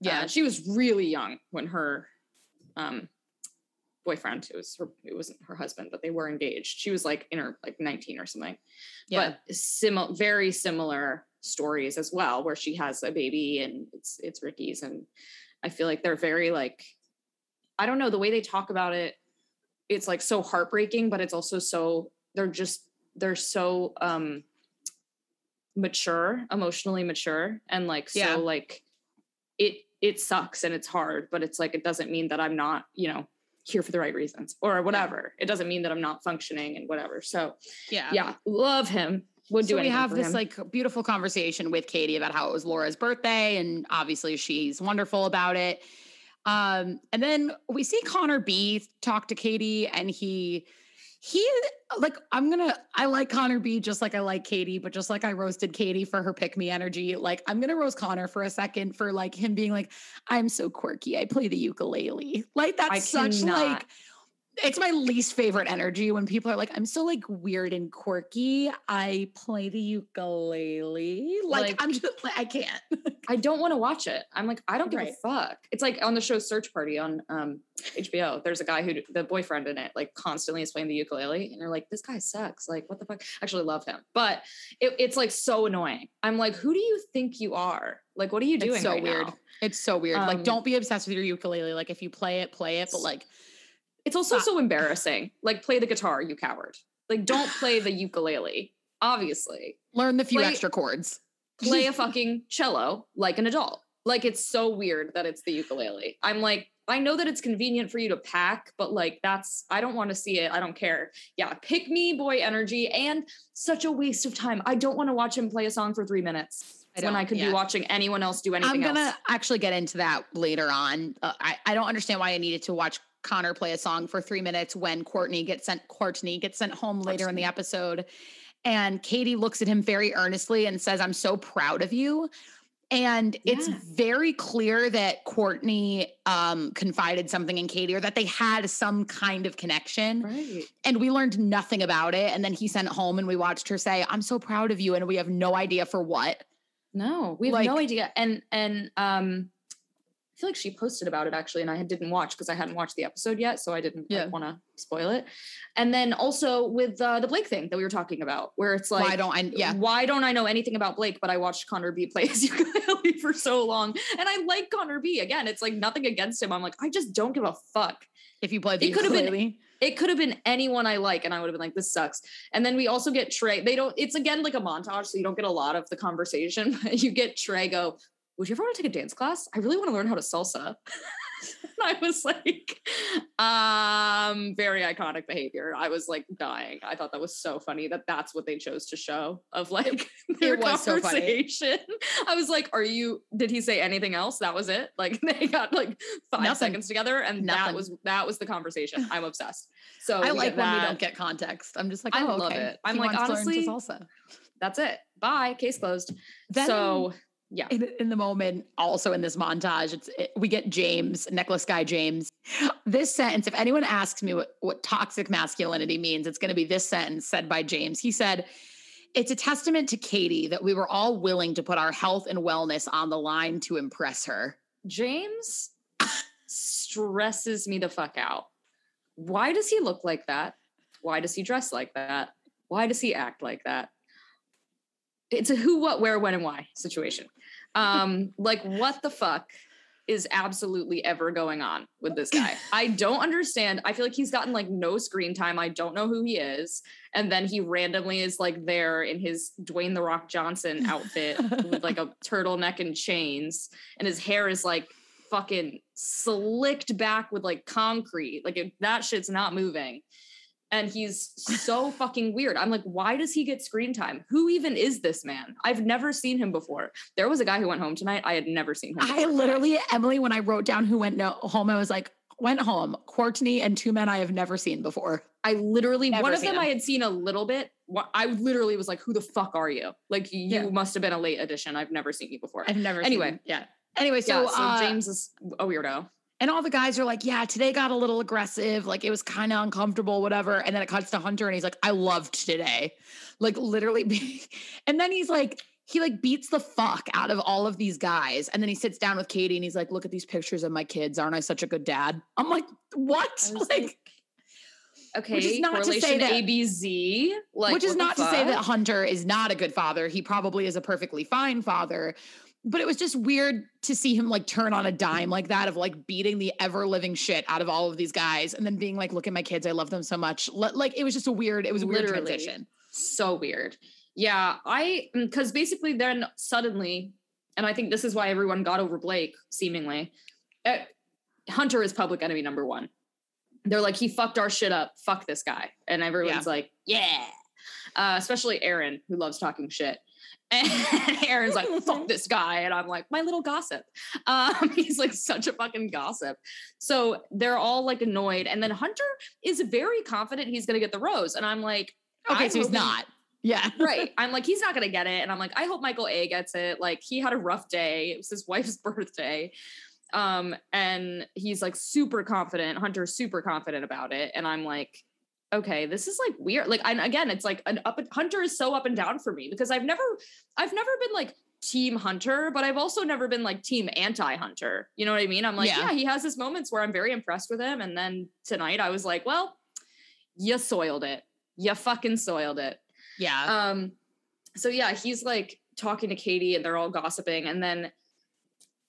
S1: yeah,
S2: Uh, she was really young when her um, boyfriend, it was her, it wasn't her husband, but they were engaged. She was like in her like 19 or something.
S1: yeah.
S2: But similar, very similar stories as well, where she has a baby and it's it's Ricky's, and I feel like they're very like, I don't know the way they talk about it. It's like so heartbreaking, but it's also so they're just they're so um mature, emotionally mature, and like so like it it sucks and it's hard, but it's like it doesn't mean that I'm not, you know, here for the right reasons or whatever. It doesn't mean that I'm not functioning and whatever. So
S1: Yeah.
S2: yeah, love him. Would do
S1: we have this
S2: him.
S1: like beautiful conversation with Katie about how it was Laura's birthday, and obviously she's wonderful about it. Um, and then we see Connor B talk to Katie, and he he like I'm gonna I like Connor B just like I like Katie, but just like I roasted Katie for her pick me energy, like I'm gonna roast Connor for a second for like him being like, I'm so quirky, I play the ukulele. Like that's
S2: I
S1: such
S2: cannot.
S1: like it's my least favorite energy when people are like, I'm so like weird and quirky. I play the ukulele. Like,
S2: Like-
S1: I'm just like, I can't. [laughs]
S2: I don't want to watch it. I'm like, I don't give
S1: Right.
S2: a fuck. It's like on the show Search Party on um, HBO. There's a guy who the boyfriend in it like constantly is playing the ukulele, and you're like, this guy sucks. Like, what the fuck? I Actually, love him, but it, it's like so annoying. I'm like, who do you think you are? Like, what are you doing?
S1: it's so
S2: right
S1: weird.
S2: now?
S1: It's so weird. like,
S2: Um,
S1: don't be obsessed with your ukulele. Like, if you play it, play it. But like,
S2: It's also
S1: Stop.
S2: so embarrassing. Like, play the guitar, you coward. Like, don't play the ukulele. Obviously,
S1: learn the few
S2: Play-
S1: extra chords.
S2: play a fucking cello like an adult. Like it's so weird that it's the ukulele. I'm like, I know that it's convenient for you to pack, but like that's I don't want to see it. I don't care. Yeah, pick me boy energy and such a waste of time. I don't want to watch him play a song for 3 minutes
S1: I
S2: when I could
S1: yeah.
S2: be watching anyone else do anything
S1: I'm gonna
S2: else.
S1: actually get into that later on. Uh, I I don't understand why I needed to watch Connor play a song for three minutes when Courtney gets sent Courtney gets sent home later in the episode, and Katie looks at him very earnestly and says, "I'm so proud of you." And it's very clear that Courtney um, confided something in Katie or that they had some kind of connection.
S2: Right.
S1: And we learned nothing about it. And then he sent home and we watched her say, I'm so proud of you. And we have no idea for what.
S2: No, we have no idea. And and um feel like she posted about it actually, and I didn't watch because I hadn't watched the episode yet, so I didn't
S1: Yeah.
S2: want to spoil it. And then also with uh, the Blake thing that we were talking about, where it's like,
S1: why don't I? Yeah.
S2: why don't I know anything about Blake? But I watched Connor B play his [laughs] ukulele for so long, and I like Connor B. Again, it's like nothing against him. I'm like, I just don't give a fuck.
S1: If you play the
S2: It could have been- It could have been anyone I like, and I would have been like, this sucks. And then we also get Trey. They don't. It's again like a montage, so you don't get a lot of the conversation. [laughs] But you get Trey go. Would you ever want to take a dance class? I really want to learn how to salsa. [laughs] and I was like, um, very iconic behavior. I was like dying. I thought that was so funny that that's what they chose to show of like [laughs] their
S1: was so
S2: conversation. I was like, are you, did he say anything else? That was it. Like [laughs] they got like five
S1: Nothing.
S2: seconds together and that was, that was the conversation. [sighs] I'm obsessed. So
S1: I like when we don't get context. I'm just like,
S2: I
S1: oh,
S2: love
S1: okay.
S2: it. I'm
S1: He
S2: like,
S1: wants to learn
S2: honestly,
S1: salsa.
S2: That's it. Bye. Case closed.
S1: Then
S2: so yeah.
S1: in, in the moment, also in this montage, it's it, we get James, necklace guy James. This sentence, if anyone asks me what, what toxic masculinity means, it's going to be this sentence said by James. He said, It's a testament to Katie that we were all willing to put our health and wellness on the line to impress her.
S2: James stresses me the fuck out. Why does he look like that? Why does he dress like that? Why does he act like that? It's a who, what, where, when, and why situation. Um, like what the fuck is absolutely ever going on with this guy? I don't understand. I feel like he's gotten like no screen time. I don't know who he is. And then he randomly is like there in his Dwayne the Rock Johnson [laughs] outfit with like a turtleneck and chains, and his hair is like fucking slicked back with like concrete. Like it, that shit's not moving. And he's so [laughs] fucking weird. I'm like, why does he get screen time? Who even is this man? I've never seen him before. There was a guy who went home tonight. I had never seen him.
S1: I literally, Emily, when I wrote down who went no, home, I was like, went home, Courtney and two men I have never seen before.
S2: I literally
S1: Never
S2: one of them. I had seen a little bit. I literally was like, "Who the fuck are you? Like you
S1: Yeah.
S2: must have been a late addition. I've never seen you before."
S1: I've never
S2: Anyway.
S1: seen, yeah. Anyway, so,
S2: yeah, so
S1: uh,
S2: James is a weirdo.
S1: And all the guys are like, yeah, today got a little aggressive. Like it was kind of uncomfortable, whatever. And then it cuts to Hunter and he's like, I loved today. Like literally. [laughs] and then he's like, he like beats the fuck out of all of these guys. And then he sits down with Katie and he's like, look at these pictures of my kids. Aren't I such a good dad? I'm like, what? [laughs] Like,
S2: like, okay,
S1: Which is not to say that-
S2: ABZ, like
S1: Which is not to say that? Hunter is not a good father. He probably is a perfectly fine father. But it was just weird to see him like turn on a dime like that of like beating the ever living shit out of all of these guys and then being like, look at my kids. I love them so much. Li- Like it was just a weird, it was a weird
S2: Literally.
S1: transition.
S2: so weird. Yeah, I because basically then suddenly, and I think this is why everyone got over Blake seemingly. eh, Hunter is public enemy number one. They're like, he fucked our shit up. Fuck this guy, and everyone's like, yeah. Uh, especially Aaron, who loves talking shit. And [laughs] Aaron's like, fuck [laughs] this guy. And I'm like, my little gossip. [laughs] Um, he's like such a fucking gossip. So they're all like annoyed. And then Hunter is very confident he's going to get the rose. And I'm like,
S1: Okay,
S2: I'm
S1: so he's
S2: hoping-
S1: not. Yeah.
S2: right. I'm like, he's not gonna get it. And I'm like, I hope Michael A gets it. Like, he had a rough day. It was his wife's birthday. Um, and he's like super confident. Hunter's super confident about it. And I'm like, okay, this is like weird. Like, and again, it's like an up and Hunter is so up and down for me because I've never, I've never been like team Hunter, but I've also never been like team anti-Hunter. You know what I mean? I'm like,
S1: Yeah.
S2: yeah, he has his moments where I'm very impressed with him. And then tonight I was like, well, you soiled it. You fucking soiled it.
S1: Yeah.
S2: Um, so yeah, he's like talking to Katie and they're all gossiping, and then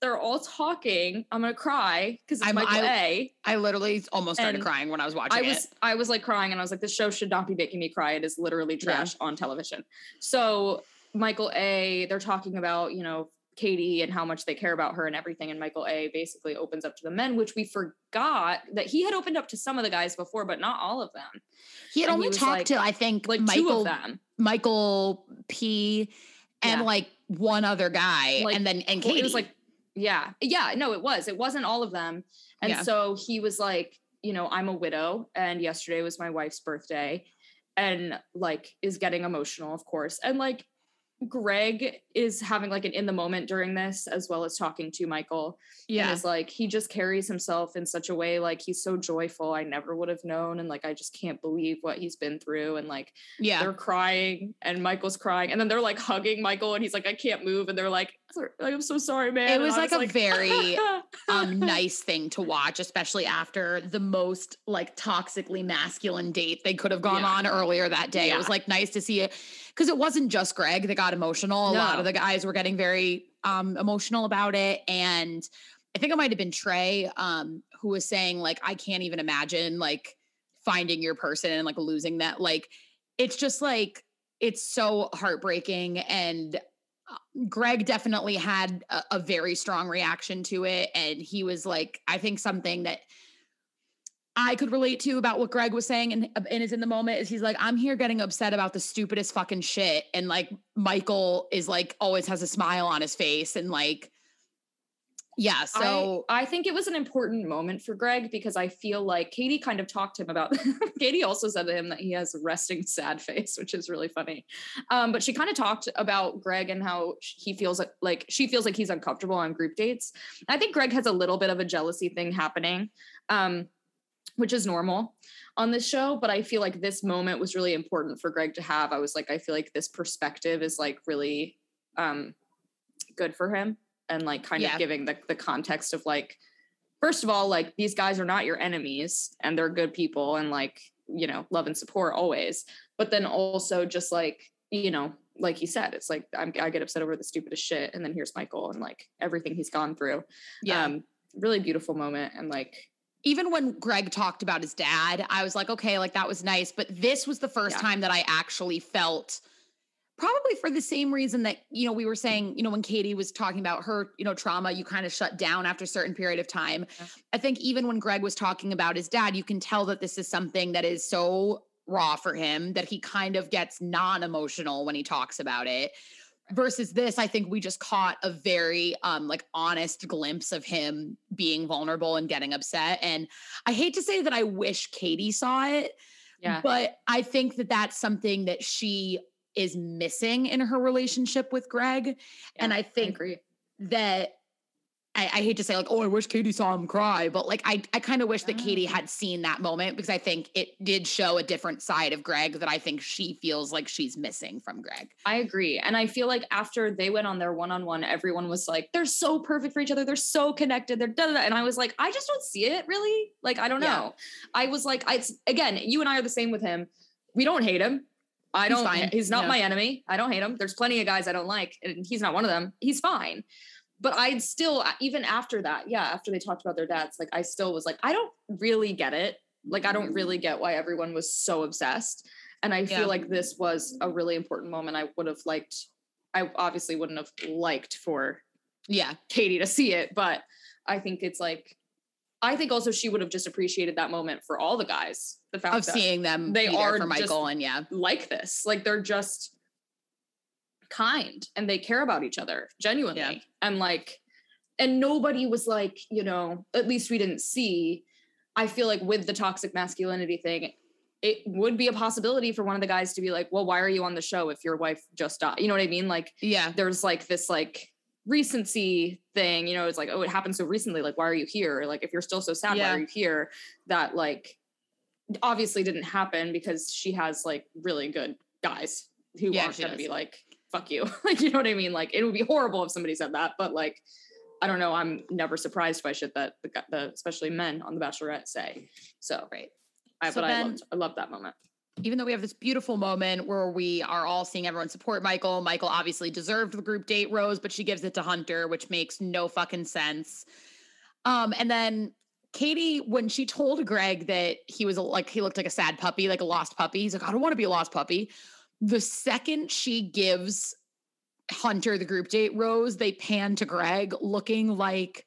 S2: they're all talking. I'm gonna cry because it's
S1: I'm-
S2: Michael
S1: I-
S2: A.
S1: I literally almost started
S2: and
S1: crying when I was watching
S2: I was
S1: it.
S2: I was like crying, and I was like, this show should not be making me cry. It is literally trash on television. So Michael A. They're talking about you know Katie and how much they care about her and everything, and Michael A. basically opens up to the men, which we forgot that he had opened up to some of the guys before, but not all of them.
S1: He had
S2: and
S1: only
S2: was
S1: talked
S2: like-
S1: to, I think,
S2: Like
S1: Michael,
S2: two of them.
S1: Michael P and
S2: Yeah.
S1: like one other guy.
S2: Like,
S1: and then, and
S2: Well,
S1: Katie.
S2: It was like, yeah, yeah, no, it was. It wasn't all of them. And
S1: Yeah.
S2: so he was like, you know, I'm a widow, and yesterday was my wife's birthday, and like is getting emotional, of course. And like Greg is having like an in the moment during this, as well as talking to Michael.
S1: yeah.
S2: Is like, he just carries himself in such a way, like he's so joyful. I never would have known. And like, I just can't believe what he's been through. And like,
S1: Yeah.
S2: they're crying and Michael's crying and then they're like hugging Michael and he's like I can't move and they're like like I'm so sorry man.
S1: It was
S2: I
S1: like a very, [laughs] um
S2: nice.
S1: thing to watch especially after the most like toxically masculine date they could have gone
S2: Yeah.
S1: on earlier that day it was like nice to see it because it wasn't just greg that got emotional a lot of the guys were getting very um emotional about it and i think it might have been trey um who was saying like i can't even imagine like finding your person and like losing that like it's just like it's so heartbreaking and Greg definitely had a, a very strong reaction to it. And he was like, I think something that I could relate to about what Greg was saying and, and is in the moment is he's like, I'm here getting upset about the stupidest fucking shit. And like Michael is like always has a smile on his face and like, yeah. So
S2: I, I think it was an important moment for Greg because I feel like Katie kind of talked to him about [laughs] Katie also said to him that he has a resting sad face, which is really funny. Um, but she kind of talked about Greg and how he feels like like she feels like he's uncomfortable on group dates. I think Greg has a little bit of a jealousy thing happening. Um, which is normal on this show, but I feel like this moment was really important for Greg to have. I was like, I feel like this perspective is like really um good for him and like kind
S1: Yeah.
S2: of giving the, the context of like first of all like these guys are not your enemies and they're good people and like you know love and support always but then also just like you know like he said it's like I'm, i get upset over the stupidest shit and then here's michael and like everything he's gone through
S1: yeah.
S2: um really beautiful moment and like
S1: even when Greg talked about his dad, I was like, okay, like that was nice. But this was the first
S2: Yeah.
S1: time that I actually felt probably for the same reason that, you know, we were saying, you know, when Katie was talking about her, you know, trauma, you kind of shut down after a certain period of time.
S2: Yeah.
S1: I think even when Greg was talking about his dad, you can tell that this is something that is so raw for him that he kind of gets non emotional when he talks about it versus this i think we just caught a very um like honest glimpse of him being vulnerable and getting upset and i hate to say that i wish katie saw it
S2: yeah
S1: but i think that that's something that she is missing in her relationship with greg and i think
S2: agree
S1: that I, I hate to say like, oh, I wish Katie saw him cry, but like I, I kind of wish that Katie
S2: Oh.
S1: had seen that moment because I think it did show a different side of Greg that I think she feels like she's missing from Greg.
S2: I agree. And I feel like after they went on their one on one, everyone was like, they're so perfect for each other. They're so connected. They're da da. And I was like, I just don't see it really. Like, I don't
S1: Yeah.
S2: know. I was like, I, again, you and I are the same with him. We don't hate him. I don't,
S1: fine.
S2: he's not
S1: Yeah.
S2: my enemy. I don't hate him. There's plenty of guys I don't like, and he's not one of them. He's fine. But I'd still, even after that, yeah, after they talked about their dads, like, I still was like, I don't really get it. Like, I don't mm-hmm. really get why everyone was so obsessed. And I feel like this was a really important moment. I would have liked, I obviously wouldn't have liked for
S1: Yeah.
S2: Katie to see it, but I think it's like, I think also she would have just appreciated that moment for all the guys. The fact
S1: Of
S2: that
S1: seeing them
S2: they are
S1: for Michael and yeah.
S2: like this, like they're just kind and they care about each other genuinely.
S1: Yeah.
S2: And like, and nobody was like, you know, at least we didn't see. I feel like with the toxic masculinity thing, it would be a possibility for one of the guys to be like, well, why are you on the show if your wife just died? You know what I mean? Like,
S1: Yeah.
S2: there's like this like recency thing, you know, it's like, oh, it happened so recently. Like, why are you here? Like, if you're still so sad, why
S1: Yeah.
S2: are you here? That like obviously didn't happen because she has like really good guys who
S1: Yeah,
S2: aren't gonna be like, fuck you. [laughs] like, you know what I mean? Like, it would be horrible if somebody said that, but like, I don't know. I'm never surprised by shit that the, the especially men on The Bachelorette say. So,
S1: Right.
S2: I,
S1: So
S2: but I loved, I loved that moment.
S1: Even though we have this beautiful moment where we are all seeing everyone support Michael, Michael obviously deserved the group date rose, but she gives it to Hunter, which makes no fucking sense. Um, and then Katie, when she told Greg that he was like he looked like a sad puppy, like a lost puppy, he's like, I don't want to be a lost puppy. The second she gives Hunter the group date rose, they pan to Greg looking like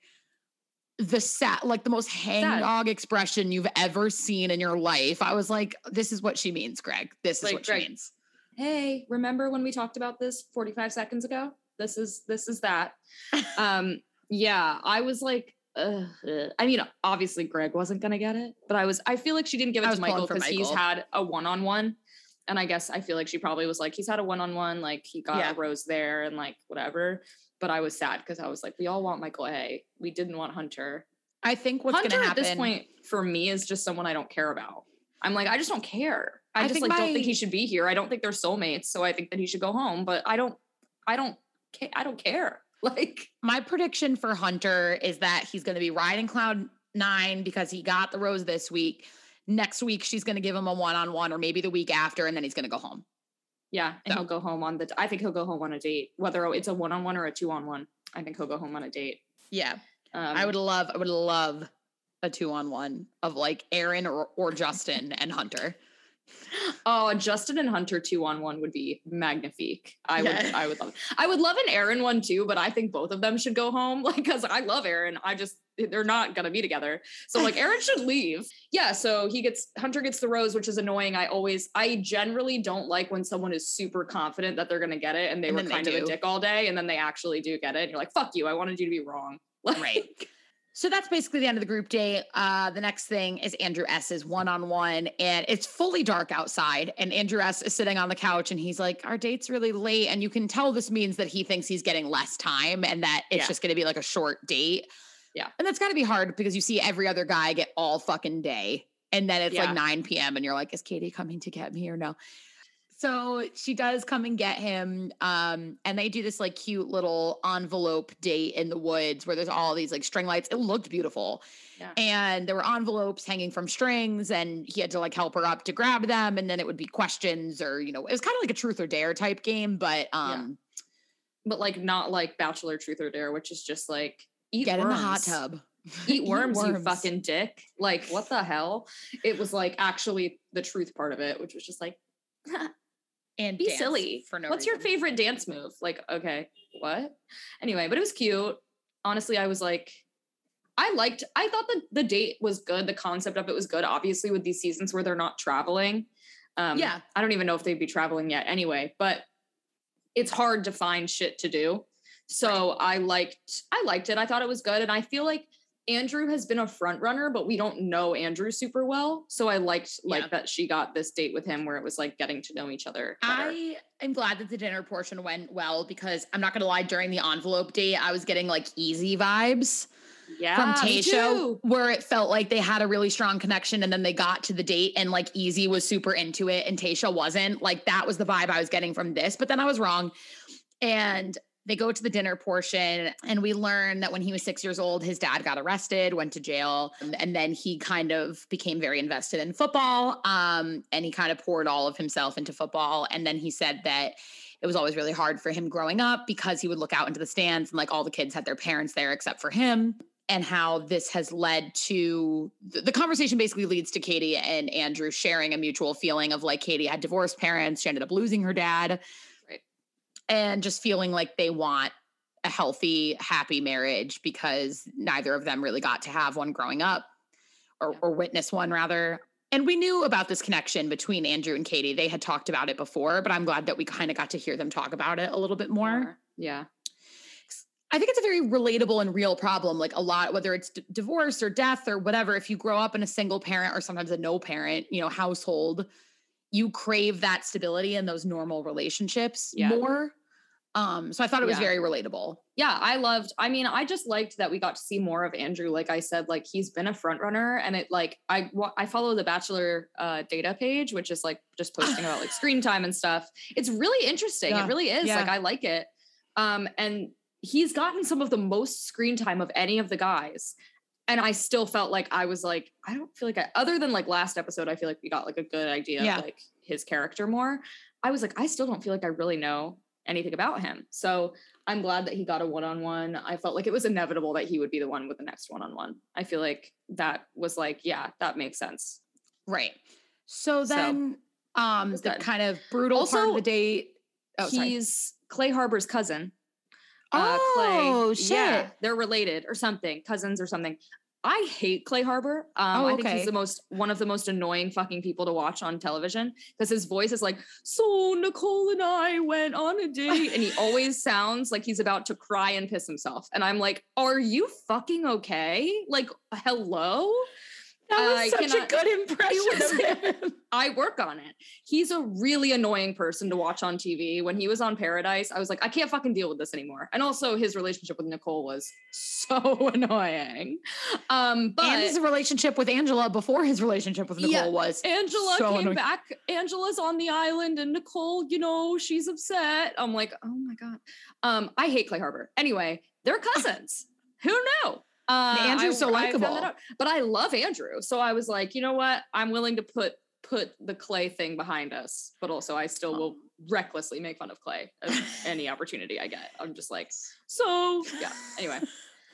S1: the sad, like the most hangdog expression you've ever seen in your life. I was like, this is what she means, Greg. This is
S2: Like,
S1: what
S2: Greg,
S1: she means.
S2: hey remember when we talked about this 45 seconds ago this is this is that [laughs] um yeah i was like i mean obviously greg wasn't gonna get it but i was i feel like she didn't give it to michael because he's had a one-on-one and i guess i feel like she probably was like he's had a one-on-one like he got
S1: Yeah.
S2: a rose there and like whatever but i was sad because i was like we all want michael a. We didn't want hunter.
S1: I think what's going to happen at
S2: this point for me is just someone i don't care about. I'm like i just don't care. I,
S1: I
S2: just like don't think he should be here. I don't think they're soulmates so i think that he should go home but i don't i don't i don't care. [laughs] Like
S1: my prediction for Hunter is that he's going to be riding cloud nine because he got the rose this week. Next week, she's going to give him a one on one, or maybe the week after, and then he's going to go home.
S2: Yeah and
S1: So-
S2: he'll go home on the i think he'll go home on a date whether it's a one-on-one or a two-on-one i think he'll go home on a date
S1: Yeah.
S2: um,
S1: I would love, I would love a two on one of like Aaron or, or Justin and Hunter.
S2: Oh justin and hunter two-on-one would be magnifique. I
S1: Yeah.
S2: would i would love i would love an aaron one too but i think both of them should go home [laughs] like because i love aaron. I just they're not gonna be together. So like aaron should [laughs] leave. Yeah so he gets hunter gets the rose which is annoying. I always i generally don't like when someone is super confident that they're gonna get it and they
S1: And
S2: were
S1: then they
S2: kind of a dick all day and then they actually do get it and you're like fuck you. I wanted you to be wrong. [laughs] Like-
S1: Right. So that's basically the end of the group date. Uh, the next thing is Andrew S's one on one, and it's fully dark outside. And Andrew S is sitting on the couch, and he's like, "Our date's really late," and you can tell this means that he thinks he's getting less time, and that it's
S2: Yeah.
S1: just going to be like a short date.
S2: Yeah.
S1: and that's got to be hard because you see every other guy get all fucking day, and then it's
S2: Yeah.
S1: like nine p.m. and you're like, "Is Katie coming to get me or no?" So she does come and get him. Um, and they do this like cute little envelope date in the woods where there's all these like string lights. It looked beautiful.
S2: Yeah.
S1: And there were envelopes hanging from strings, and he had to like help her up to grab them. And then it would be questions or, you know, it was kind of like a truth or dare type game, but um
S2: but like not like bachelor truth or dare which is just like eat
S1: get in the hot tub. [laughs]
S2: eat worms, you
S1: worms.
S2: fucking dick. Like, what the hell? It was like actually the truth part of it, which was just like, [laughs]
S1: and
S2: be silly.
S1: for no
S2: What's your
S1: reason.
S2: favorite dance move? Like, okay, what? Anyway, but it was cute. Honestly, I was like, I liked, I thought the, the date was good. The concept of it was good. Obviously, with these seasons where they're not traveling. Um,
S1: Yeah.
S2: I don't even know if they'd be traveling yet anyway, but it's hard to find shit to do. So I liked I liked it. I thought it was good. And I feel like Andrew has been a front runner, but we don't know Andrew super well. So I liked like
S1: Yeah.
S2: that she got this date with him where it was like getting to know each other. better.
S1: I am glad that the dinner portion went well because I'm not gonna lie, during the envelope date, I was getting like easy vibes
S2: yeah,
S1: from
S2: too.
S1: where it felt like they had a really strong connection and then they got to the date and like Easy was super into it and Tayshia wasn't. Like that was the vibe I was getting from this, but then I was wrong. And they go to the dinner portion and we learn that when he was six years old, his dad got arrested, went to jail, and, then he kind of became very invested in football. Um, and he kind of poured all of himself into football. And then he said that it was always really hard for him growing up because he would look out into the stands and like all the kids had their parents there except for him and how this has led to the conversation basically leads to Katie and Andrew sharing a mutual feeling of like Katie had divorced parents, she ended up losing her dad. And just feeling like they want a healthy, happy marriage because neither of them really got to have one growing up or, or witness one rather. And we knew about this connection between Andrew and Katie. They had talked about it before, but I'm glad that we kind of got to hear them talk about it a little bit more.
S2: Yeah.
S1: I think it's a very relatable and real problem. Like a lot, whether it's d- divorce or death or whatever, if you grow up in a single parent or sometimes a no parent, you know, household, you crave that stability and those normal relationships
S2: Yeah.
S1: more. Um, so I thought it was
S2: Yeah.
S1: very relatable.
S2: yeah i loved i mean i just liked that we got to see more of andrew like i said like he's been a front runner and it like i i follow the bachelor uh data page which is like just [sighs] posting about like screen time and stuff it's really interesting
S1: Yeah.
S2: it really is like i like it um and he's gotten some of the most screen time of any of the guys and i still felt like i was like i don't feel like i other than like last episode i feel like we got like a good idea
S1: Yeah.
S2: of like his character more i was like i still don't feel like i really know anything about him so I'm glad that he got a one on one. I felt like it was inevitable that he would be the one with the next one on one. I feel like that was like, yeah, that makes sense.
S1: Right. So
S2: So,
S1: then um the
S2: good.
S1: kind of brutal part of the date. Oh, sorry.
S2: He's Clay Harbor's cousin.
S1: Oh,
S2: Clay.
S1: shit.
S2: Yeah, they're related or something, cousins or something. I hate Clay Harbor. Um,
S1: Oh,
S2: I think he's the most one of the most annoying fucking people to watch on television because his voice is like, "So Nicole and I went on a date," and he [laughs] always sounds like he's about to cry and piss himself. And I'm like, "Are you fucking okay? Like, hello."
S1: Was
S2: I
S1: such a good impression
S2: was-
S1: of him. [laughs]
S2: I work on it. He's a really annoying person to watch on TV. When he was on Paradise, I was like, I can't fucking deal with this anymore. And also, his relationship with Nicole was [laughs] so annoying. Um, but
S1: and his relationship with Angela before his relationship with Nicole
S2: Yeah,
S1: was
S2: Angela
S1: so
S2: came
S1: annoying.
S2: back. Angela's on the island, and Nicole, you know, she's upset. I'm like, oh my god. Um, I hate Clay Harbor. Anyway, they're cousins. Who knew? Uh,
S1: Andrew's so
S2: I that
S1: likable.
S2: but I love Andrew, so I was like, you know what? I'm willing to put put the Clay thing behind us, but also I still will recklessly make fun of Clay at any opportunity I get. I'm just like, so [laughs] yeah. Anyway,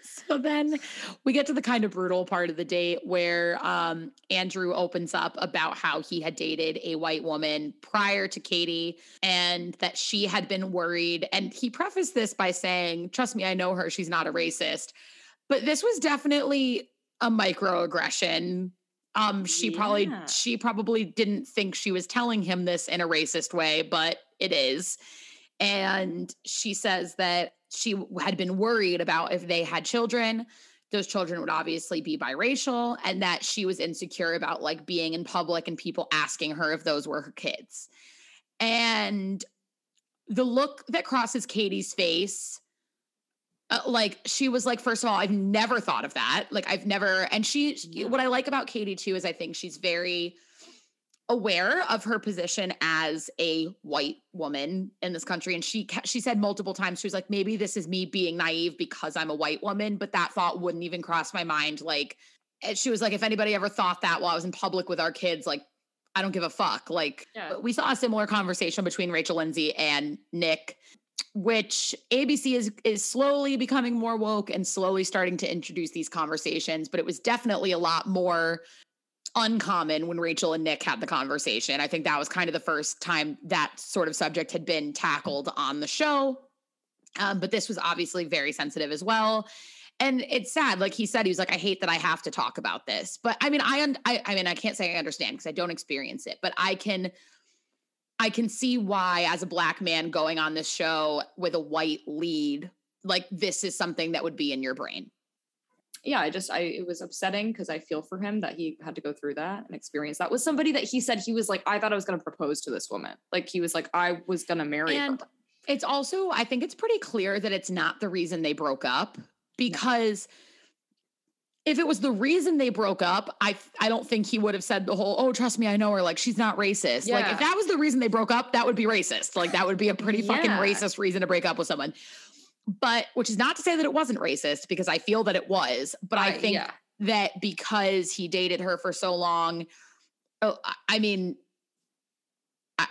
S1: So then we get to the kind of brutal part of the date where um, Andrew opens up about how he had dated a white woman prior to Katie and that she had been worried. And he prefaced this by saying, Trust me, I know her. She's not a racist. But this was definitely a microaggression. Um, she probably she probably didn't think she was telling him this in a racist way, but it is. And she says that she had been worried about if they had children, those children would obviously be biracial, and that she was insecure about like being in public and people asking her if those were her kids. And the look that crosses Katie's face, uh, like she was like, first of all, I've never thought of that. Like I've never, and she, what I like about Katie too is I think she's very aware of her position as a white woman in this country and she she said multiple times she was like maybe this is me being naive because I'm a white woman but that thought wouldn't even cross my mind like she was like if anybody ever thought that while I was in public with our kids like I don't give a fuck like
S2: Yeah.
S1: we saw a similar conversation between Rachel Lindsay and Nick which ABC is is slowly becoming more woke and slowly starting to introduce these conversations but it was definitely a lot more uncommon when Rachel and Nick had the conversation. I think that was kind of the first time that sort of subject had been tackled on the show. Um, but this was obviously very sensitive as well. And it's sad. Like he said, he was like, I hate that I have to talk about this. But I mean, I, I, I mean, I can't say I understand because I don't experience it, but I can, I can see why as a black man going on this show with a white lead, like this is something that would be in your brain.
S2: yeah, I just I it was upsetting because I feel for him that he had to go through that and experience that with somebody that he said he was like, I thought I was gonna propose to this woman. Like he was like, I was gonna marry
S1: And
S2: her.
S1: it's also, I think it's pretty clear that it's not the reason they broke up because if it was the reason they broke up, I I don't think he would have said the whole, oh, trust me, I know her. Like she's not racist. Like if that was the reason they broke up, that would be racist. Like that would be a pretty fucking
S2: Yeah.
S1: racist reason to break up with someone. But which is not to say that it wasn't racist because I feel that it was. But I
S2: I-
S1: think
S2: yeah.
S1: that because he dated her for so long, oh, I mean,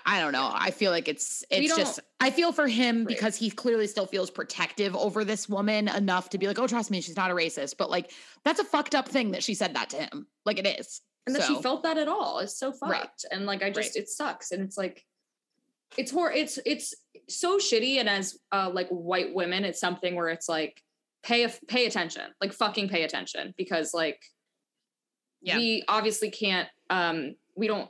S1: I, I don't know. I feel like it's it's just I feel for him
S2: Right.
S1: because he clearly still feels protective over this woman enough to be like, oh, trust me, she's not a racist. But like, that's a fucked up thing that she said that to him. Like it is.
S2: and that she felt that at all is so fucked.
S1: Right.
S2: And like I just
S1: Right.
S2: it sucks. And it's like it's hor it's it's so shitty. And as uh like white women, it's something where it's like pay a, pay attention, like fucking pay attention because like
S1: Yeah.
S2: we obviously can't um we don't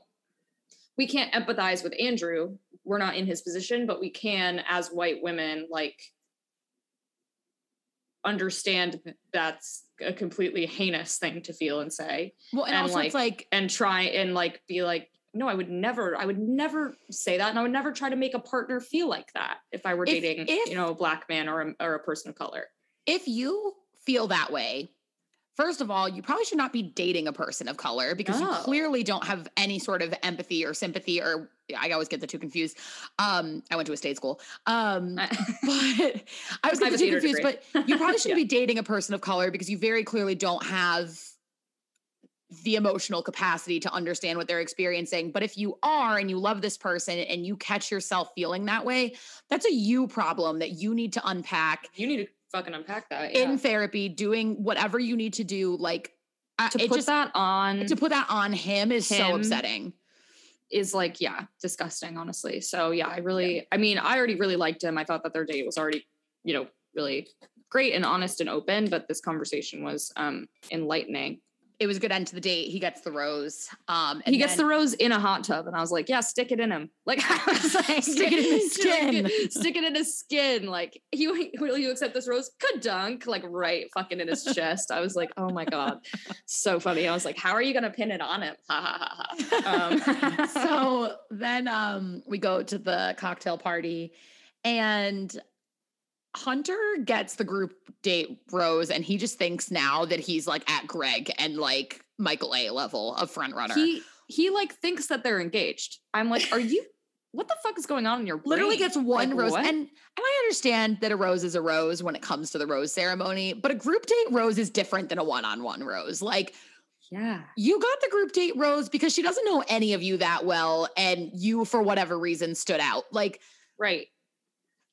S2: we can't empathize with Andrew. We're not in his position, but we can as white women like understand that that's a completely heinous thing to feel and say
S1: well, and,
S2: and,
S1: also it's like
S2: and try and like be like no i would never i would never say that and i would never try to make a partner feel like that if i were
S1: If-
S2: dating
S1: if-
S2: you know a black man or a, or a person of color
S1: if you feel that way, first of all, you probably should not be dating a person of color because you clearly don't have any sort of empathy or sympathy or I always get the two confused. Um, I went to a state school. Um, [laughs] but I was getting the two confused,
S2: degree.
S1: but you probably [laughs] shouldn't
S2: Yeah.
S1: be dating a person of color because you very clearly don't have the emotional capacity to understand what they're experiencing. But if you are and you love this person and you catch yourself feeling that way, that's a you problem that you need to unpack
S2: you need to fucking unpack that
S1: in therapy, doing whatever you need to do. Like I-
S2: to put
S1: just
S2: that on
S1: to put that on him is so upsetting.
S2: is like yeah disgusting honestly so yeah i really i mean i already really liked him i thought that their date was already you know really great and honest and open but this conversation was um enlightening
S1: It was a good end to the date. He gets the rose. Um,
S2: he gets the rose in a hot tub and i was like yeah stick it in him. [laughs] Like I was [laughs] like,
S1: Stick it in his [laughs] skin.
S2: like, stick it in his skin. Like he will you accept this rose? Dunk like right fucking in his chest. I was like oh my god. So funny. I was like how are you gonna pin it on him? Ha ha ha ha. Um,
S1: so then um, we go to the cocktail party, and Hunter gets the group date rose, and he just thinks now that he's like at Greg and like Michael A level of front runner.
S2: he he like thinks that they're engaged i'm like are you [laughs] what the fuck is going on in your brain?
S1: literally gets one
S2: Like,
S1: rose
S2: what?
S1: and and i understand that a rose is a rose when it comes to the rose ceremony but a group date rose is different than a one-on-one rose like
S2: yeah
S1: you got the group date rose because she doesn't know any of you that well and you for whatever reason stood out like
S2: right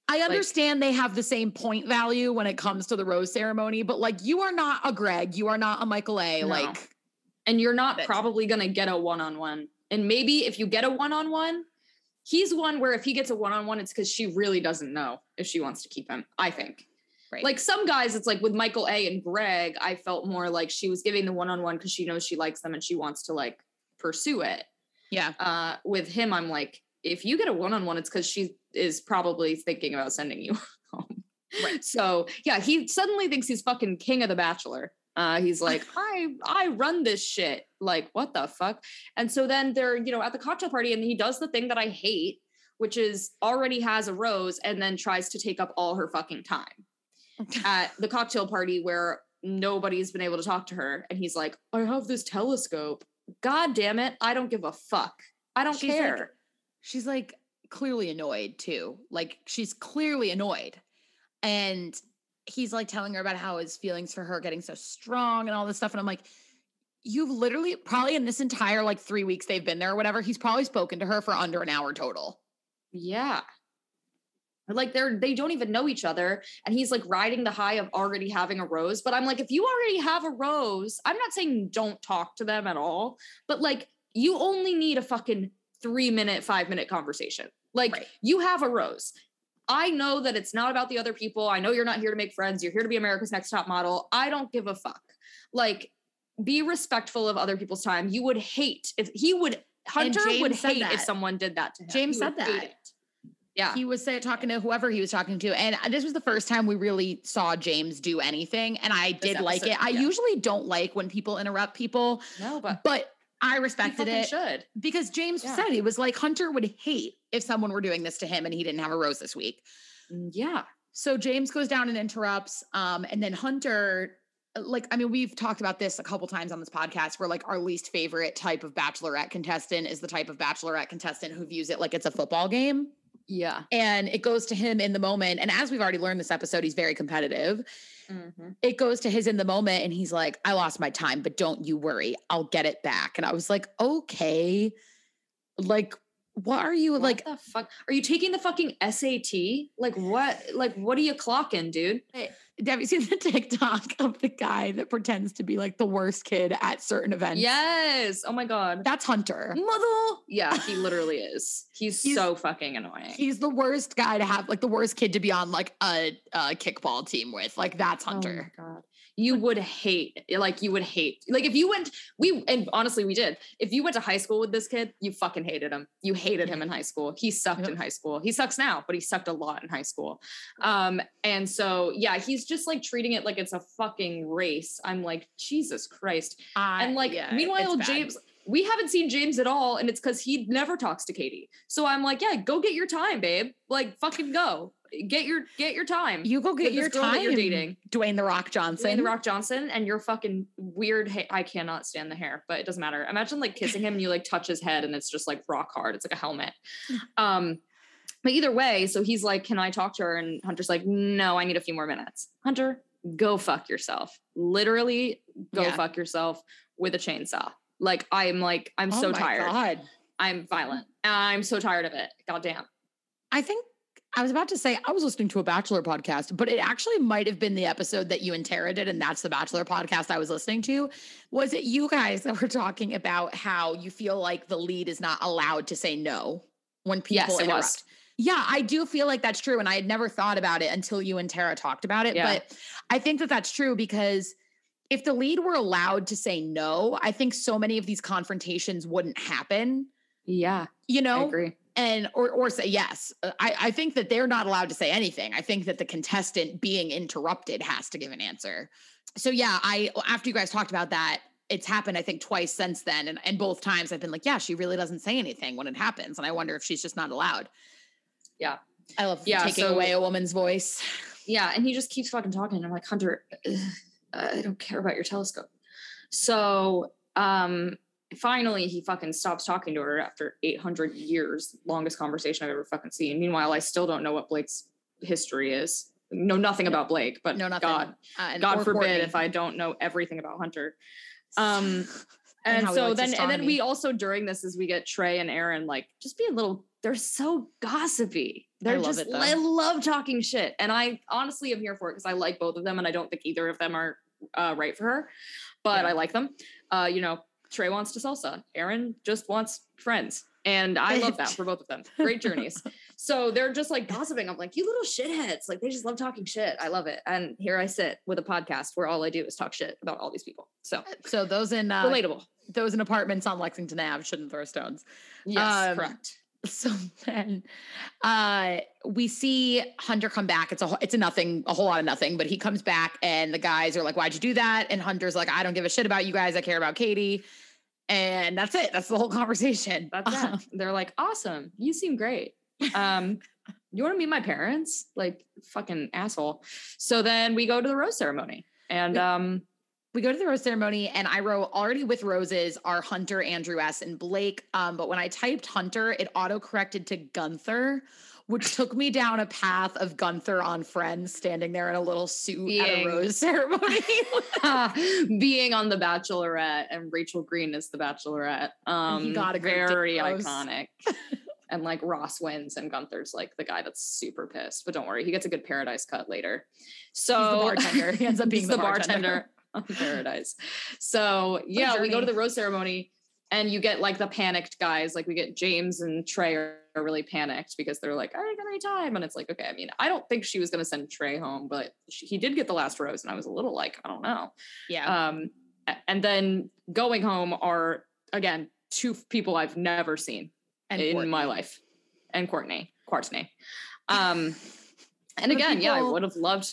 S1: i understand they have the same point value when it comes to the rose ceremony but like you are not a greg you are not a michael a
S2: No.
S1: like
S2: and you're not probably going to get a one-on-one. And maybe if you get a one-on-one he's one where if he gets a one-on-one it's because she really doesn't know if she wants to keep him i think.
S1: Right.
S2: Like some guys it's like with michael a and greg i felt more like she was giving the one-on-one because she knows she likes them and she wants to like pursue it.
S1: Yeah.
S2: Uh with him i'm like if you get a one-on-one it's because she is probably thinking about sending you [laughs] home.
S1: Right.
S2: so yeah he suddenly thinks he's fucking king of the bachelor. Uh he's like [laughs] i i run this shit. Like what the fuck? And so then they're you know at the cocktail party and he does the thing that i hate which is already has a rose and then tries to take up all her fucking time at the cocktail party where nobody's been able to talk to her. And he's like i have this telescope. God damn it. I don't give a fuck. I don't
S1: She's like-
S2: care.
S1: she's like clearly annoyed too. Like she's clearly annoyed. And he's like telling her about how his feelings for her getting so strong and all this stuff. And I'm like, you've literally probably in this entire like three weeks they've been there or whatever, he's probably spoken to her for under an hour total.
S2: Yeah. Like they're they don't even know each other. And he's like riding the high of already having a rose. But I'm like, if you already have a rose, I'm not saying don't talk to them at all, but like you only need a fucking three minute, five minute conversation. Like
S1: Right.
S2: you have a rose. I know that it's not about the other people. I know you're not here to make friends. You're here to be America's next top model. I don't give a fuck. Like, be respectful of other people's time. You would hate if he would Hunter would hate if someone did that to him.
S1: James
S2: He
S1: said that.
S2: Yeah.
S1: He was say, talking to whoever he was talking to. And this was the first time we really saw James do anything. And I did like it. I
S2: yeah.
S1: usually don't like when people interrupt people,
S2: no, but
S1: but I respected it
S2: should.
S1: because James
S2: Yeah.
S1: said he was like, Hunter would hate if someone were doing this to him and he didn't have a rose this week.
S2: Mm, Yeah.
S1: So James goes down and interrupts. Um, and then Hunter, uh, like, I mean, we've talked about this a couple times on this podcast where like our least favorite type of bachelorette contestant is the type of bachelorette contestant who views it like it's a football game.
S2: Yeah.
S1: And it goes to him in the moment. And as we've already learned this episode, he's very competitive.
S2: Mhm.
S1: It goes to his in the moment and he's like, I lost my time, but don't you worry. I'll get it back. And I was like, okay. Like, what are you
S2: What
S1: like?
S2: the fuck? Are you taking the fucking SAT? Like what? Like what are you clocking, dude?
S1: Have you seen the [laughs] TikTok of the guy that pretends to be like the worst kid at certain events?
S2: Yes. Oh my god.
S1: That's Hunter.
S2: Mother. Yeah, he literally is. He's,
S1: He's-
S2: so fucking annoying.
S1: He's the worst guy to have, like the worst kid to be on like a, a kickball team with. Like that's
S2: Oh
S1: Hunter.
S2: my god. You would hate, like you would hate, like if you went, we and honestly we did. If you went to high school with this kid, you fucking hated him. You hated him in high school. He sucked
S1: Yep.
S2: in high school. He sucks now, but he sucked a lot in high school. Um, and so yeah, he's just like treating it like it's a fucking race. I'm like Jesus Christ.
S1: I-
S2: And like,
S1: yeah,
S2: meanwhile. James, we haven't seen James at all, and it's because he never talks to Katie. So I'm like, yeah, go get your time, babe. Like, fucking go. Get your get your time.
S1: You go get your time.
S2: you're dating.
S1: Dwayne the Rock Johnson.
S2: Dwayne the Rock Johnson, and your fucking weird. Ha- I cannot stand the hair, but it doesn't matter. Imagine like kissing him, and you like touch his head, and it's just like rock hard. It's like a helmet. [laughs] Um, but either way, so he's like, "Can I talk to her?" And Hunter's like, "No, I need a few more minutes." Hunter, go fuck yourself. Literally, go
S1: Yeah.
S2: fuck yourself with a chainsaw. Like I'm like I'm
S1: Oh
S2: so tired.
S1: God.
S2: I'm violent. I'm so tired of it. God damn.
S1: I think I was about to say I was listening to a Bachelor podcast, but it actually might have been the episode that you and Tara did, and that's the Bachelor podcast I was listening to. Was it you guys [laughs] that were talking about how you feel like the lead is not allowed to say no when people
S2: Yes,
S1: interrupt? Yeah, I do feel like that's true. And I had never thought about it until you and Tara talked about it.
S2: Yeah.
S1: But I think that that's true because if the lead were allowed to say no, I think so many of these confrontations wouldn't happen,
S2: Yeah,
S1: you
S2: I
S1: know? And or or say yes. Uh, I, I think that they're not allowed to say anything. I think that the contestant being interrupted has to give an answer. So yeah, I after you guys talked about that, it's happened I think twice since then, and and both times I've been like, yeah, she really doesn't say anything when it happens, and I wonder if she's just not allowed.
S2: Yeah.
S1: I love
S2: Yeah,
S1: taking
S2: so-
S1: away a woman's voice. [laughs]
S2: Yeah, and he just keeps fucking talking. I'm like, Hunter, I don't care about your telescope. So, um, finally, he fucking stops talking to her after 800 years, longest conversation I've ever fucking seen. Meanwhile, I still don't know what Blake's history is. Know nothing about Blake, but
S1: No, nothing.
S2: God,
S1: Uh,
S2: God forbid
S1: Courtney.
S2: if I don't know everything about Hunter. [sighs] Um,
S1: And
S2: and, so then, and then we also during this as we get Trey and Aaron like just be a little. They're so gossipy. They're
S1: love
S2: just.
S1: it.
S2: I love talking shit, and I honestly am here for it because I like both of them, and I don't think either of them are uh, right for her, but
S1: Yeah.
S2: I like them. Uh, you know, Trey wants to salsa. Aaron just wants friends. And I love that for both of them. Great journeys. [laughs] So they're just like gossiping. I'm like, you little shitheads. Like they just love talking shit. I love it. And here I sit with a podcast where all I do is talk shit about all these people. So
S1: So those in uh,
S2: relatable.
S1: those in apartments on Lexington Ave shouldn't throw stones.
S2: Yes,
S1: um,
S2: correct. [laughs]
S1: So then uh we see Hunter come back. It's a it's a nothing, a whole lot of nothing, but he comes back and the guys are like, Why'd you do that? And Hunter's like, I don't give a shit about you guys. I care about Katie. And that's it. That's the whole conversation.
S2: That's
S1: Um,
S2: it. They're like, awesome. You seem great. Um, you want to meet my parents? Like fucking asshole. So then we go to the rose ceremony. And um
S1: we go to the rose ceremony and I wrote already with roses are Hunter, Andrew S, and Blake. Um, but when I typed Hunter, it auto corrected to Gunther, which took me down a path of Gunther on Friends, standing there in a little suit at a rose [laughs] ceremony. [laughs]
S2: being on the Bachelorette and Rachel Green is the Bachelorette. Um
S1: he got a
S2: very iconic. [laughs] and like Ross wins and Gunther's like the guy that's super pissed. But don't worry, he gets a good paradise cut later. So
S1: He's the bartender. He ends up being the
S2: the
S1: bartender.
S2: bartender [laughs] paradise. So yeah, we go to the rose ceremony and you get like the panicked guys. Like we get James and Trey are, really panicked because they're like, I ain't got any time. And it's like, okay, I mean, I don't think she was gonna send Trey home, but she, he did get the last rose, and I was a little like, I don't know.
S1: yeah.
S2: Um, and then going home are again two people I've never seen
S1: and
S2: in
S1: Courtney.
S2: my life, and Courtney. Courtney. Um, [laughs] and again, yeah, I would have loved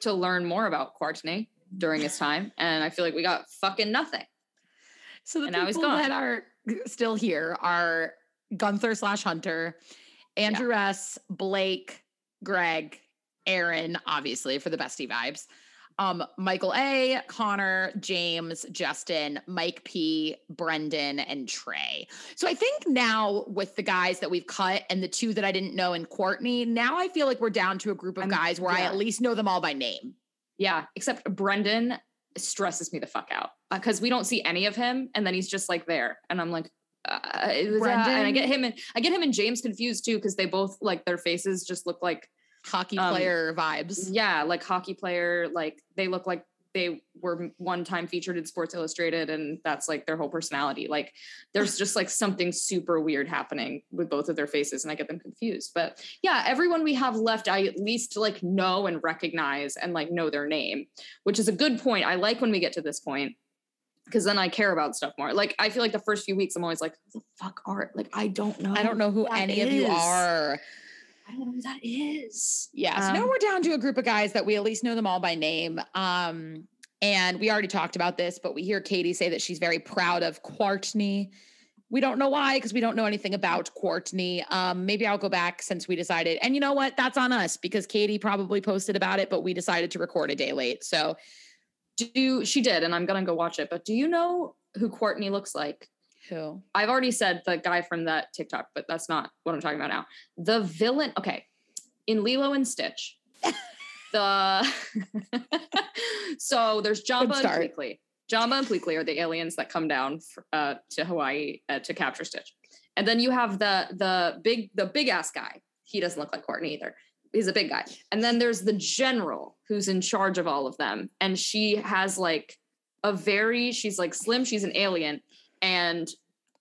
S2: to learn more about Courtney during his time, and I feel like we got fucking nothing.
S1: So the
S2: And now he's
S1: people that are still here are Gunther slash Hunter, Andrew S, Blake, Greg, Aaron, obviously for the bestie vibes. Um, Michael A, Connor, James, Justin, Mike P, Brendan, and Trey. So I think now with the guys that we've cut and the two that I didn't know in Courtney, now I feel like we're down to a group of guys where I at least know them all by name.
S2: Yeah, except Brendan stresses me the fuck out because we don't see any of him, and then he's just like there, and I'm like, uh, it was, uh, and I get him and I get him and James confused too because they both like their faces just look like
S1: Hockey
S2: Um,
S1: player vibes.
S2: yeah, like hockey player, like they look like they were one time featured in Sports Illustrated, and that's like their whole personality. Like there's just like something super weird happening with both of their faces, and I get them confused. But yeah, everyone we have left, I at least like know and recognize and like know their name, which is a good point. I like when we get to this point because then I care about stuff more. Like I feel like the first few weeks, I'm always like, the fuck are like I don't know.
S1: I don't know who any of you are.
S2: I don't know who that is.
S1: Yeah. So now
S2: Um,
S1: we're down to a group of guys that we at least know them all by name. Um, and we already talked about this, but we hear Katie say that she's very proud of Courtney. We don't know why, because we don't know anything about Courtney. Um, maybe I'll go back since we decided. And you know what? That's on us because Katie probably posted about it, but we decided to record a day late. So
S2: do she did, and I'm gonna go watch it. But do you know who Courtney looks like?
S1: Who?
S2: I've already said the guy from that TikTok, but that's not what I'm talking about now. The villain, okay, in Lilo and Stitch, [laughs] the [laughs] so there's Jumba and. Pleakley. Jumba and Pleakley are the aliens that come down uh, to Hawaii uh, to capture Stitch, and then you have the the big the big ass guy. He doesn't look like Courtney either. He's a big guy. And then there's the general who's in charge of all of them, and she has like a very she's like slim. She's an alien, and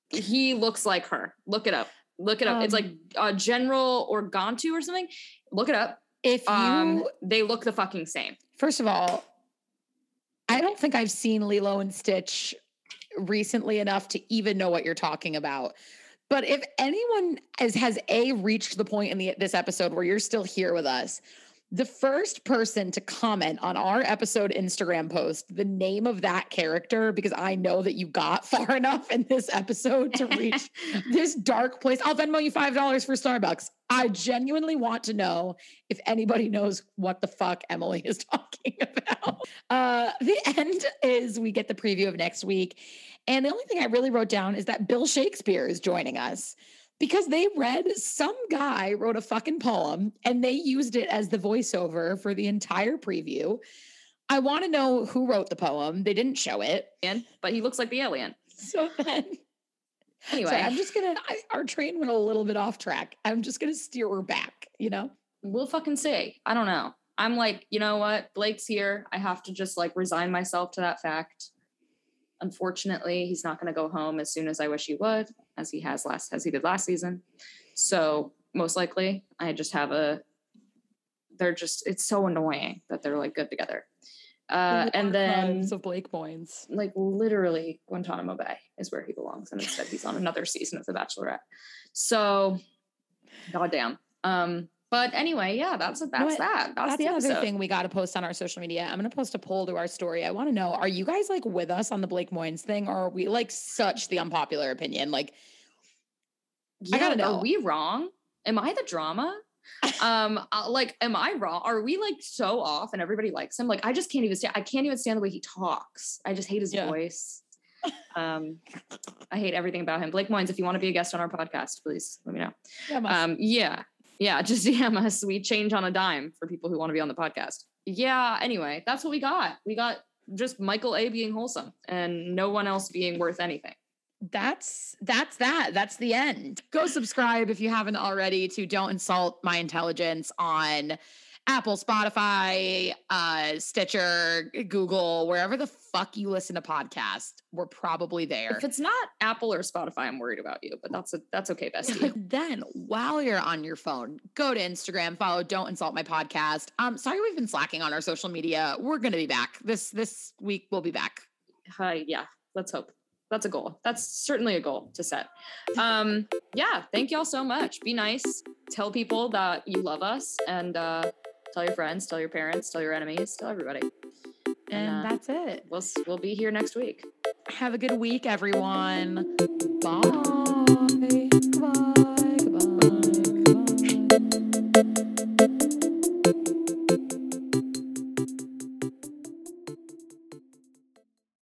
S2: he looks like her. Look it up. Look it up. it's like
S1: Um,
S2: uh, General Organtu or something. Look it up.
S1: If you,
S2: Um, they look the fucking same.
S1: first of all, I don't think I've seen Lilo and Stitch recently enough to even know what you're talking about. But if anyone has has a reached the point in the this episode where you're still here with us, the first person to comment on our episode Instagram post the name of that character because I know that you got [laughs] far enough in this episode to reach [laughs] this dark place. I'll Venmo you five dollars for Starbucks. I genuinely want to know if anybody knows what the fuck Emily is [laughs] talking about. Uh, the end is we get the preview of next week. And the only thing I really wrote down is that Bill Shakespeare is joining us because they read some guy wrote a fucking poem and they used it as the voiceover for the entire preview. I want to know who wrote the poem. They didn't show it.
S2: But he looks like the alien.
S1: So then [laughs]
S2: Anyway,
S1: Sorry, I'm just gonna. I, our train went a little bit off track. I'm just gonna steer her back. You know.
S2: we'll fucking see. I don't know. I'm like, you know what? Blake's here. I have to just like resign myself to that fact. Unfortunately, he's not going to go home as soon as I wish he would, as he has last, as he did last season. So most likely, I just have a. They're just. It's so annoying that they're like good together. Uh, and then
S1: of Blake Moynes.
S2: like literally Guantanamo Bay is where he belongs, and instead he's on another season of The Bachelorette. So, goddamn. Um, but anyway, yeah, that's that's that. That's,
S1: That's
S2: the episode.
S1: thing we got to post on our social media. I'm gonna post a poll to our story. I want to know: Are you guys like with us on the Blake Moynes thing, or are we like such the unpopular opinion? Like,
S2: Yeah,
S1: gotta know.
S2: Are we wrong? Am I the drama? um, [laughs] uh, like, am I wrong? Are we like so off, and everybody likes him? Like, I just can't even stand. I can't even stand the way he talks. I just hate his
S1: Yeah.
S2: voice. [laughs] Um, I hate everything about him. Blake Moynes, if you want to be a guest on our podcast, please let me know.
S1: yeah,
S2: Um, yeah, yeah, [laughs] just DM us. We change on a dime for people who want to be on the podcast. Yeah. Anyway, that's what we got. We got just Michael A being wholesome and no one else being worth anything.
S1: that's that's that. That's the end. Go subscribe if you haven't already to Don't Insult My Intelligence on Apple, Spotify, uh, Stitcher, Google, wherever the fuck you listen to podcasts. We're probably there.
S2: If it's not Apple or Spotify, I'm worried about you, but that's a, that's okay, bestie. [laughs]
S1: then while you're on your phone, go to Instagram, follow Don't Insult My Podcast. Um, sorry we've been slacking on our social media. We're gonna be back. This this week we'll be back.
S2: uh, yeah, let's hope. that's a goal. That's certainly a goal to set. Um, yeah, thank y'all so much. Be nice. Tell people that you love us and uh, tell your friends, tell your parents, tell your enemies, tell everybody.
S1: And
S2: uh,
S1: that's it.
S2: We'll we'll be here next week.
S1: Have a good week, everyone. Bye.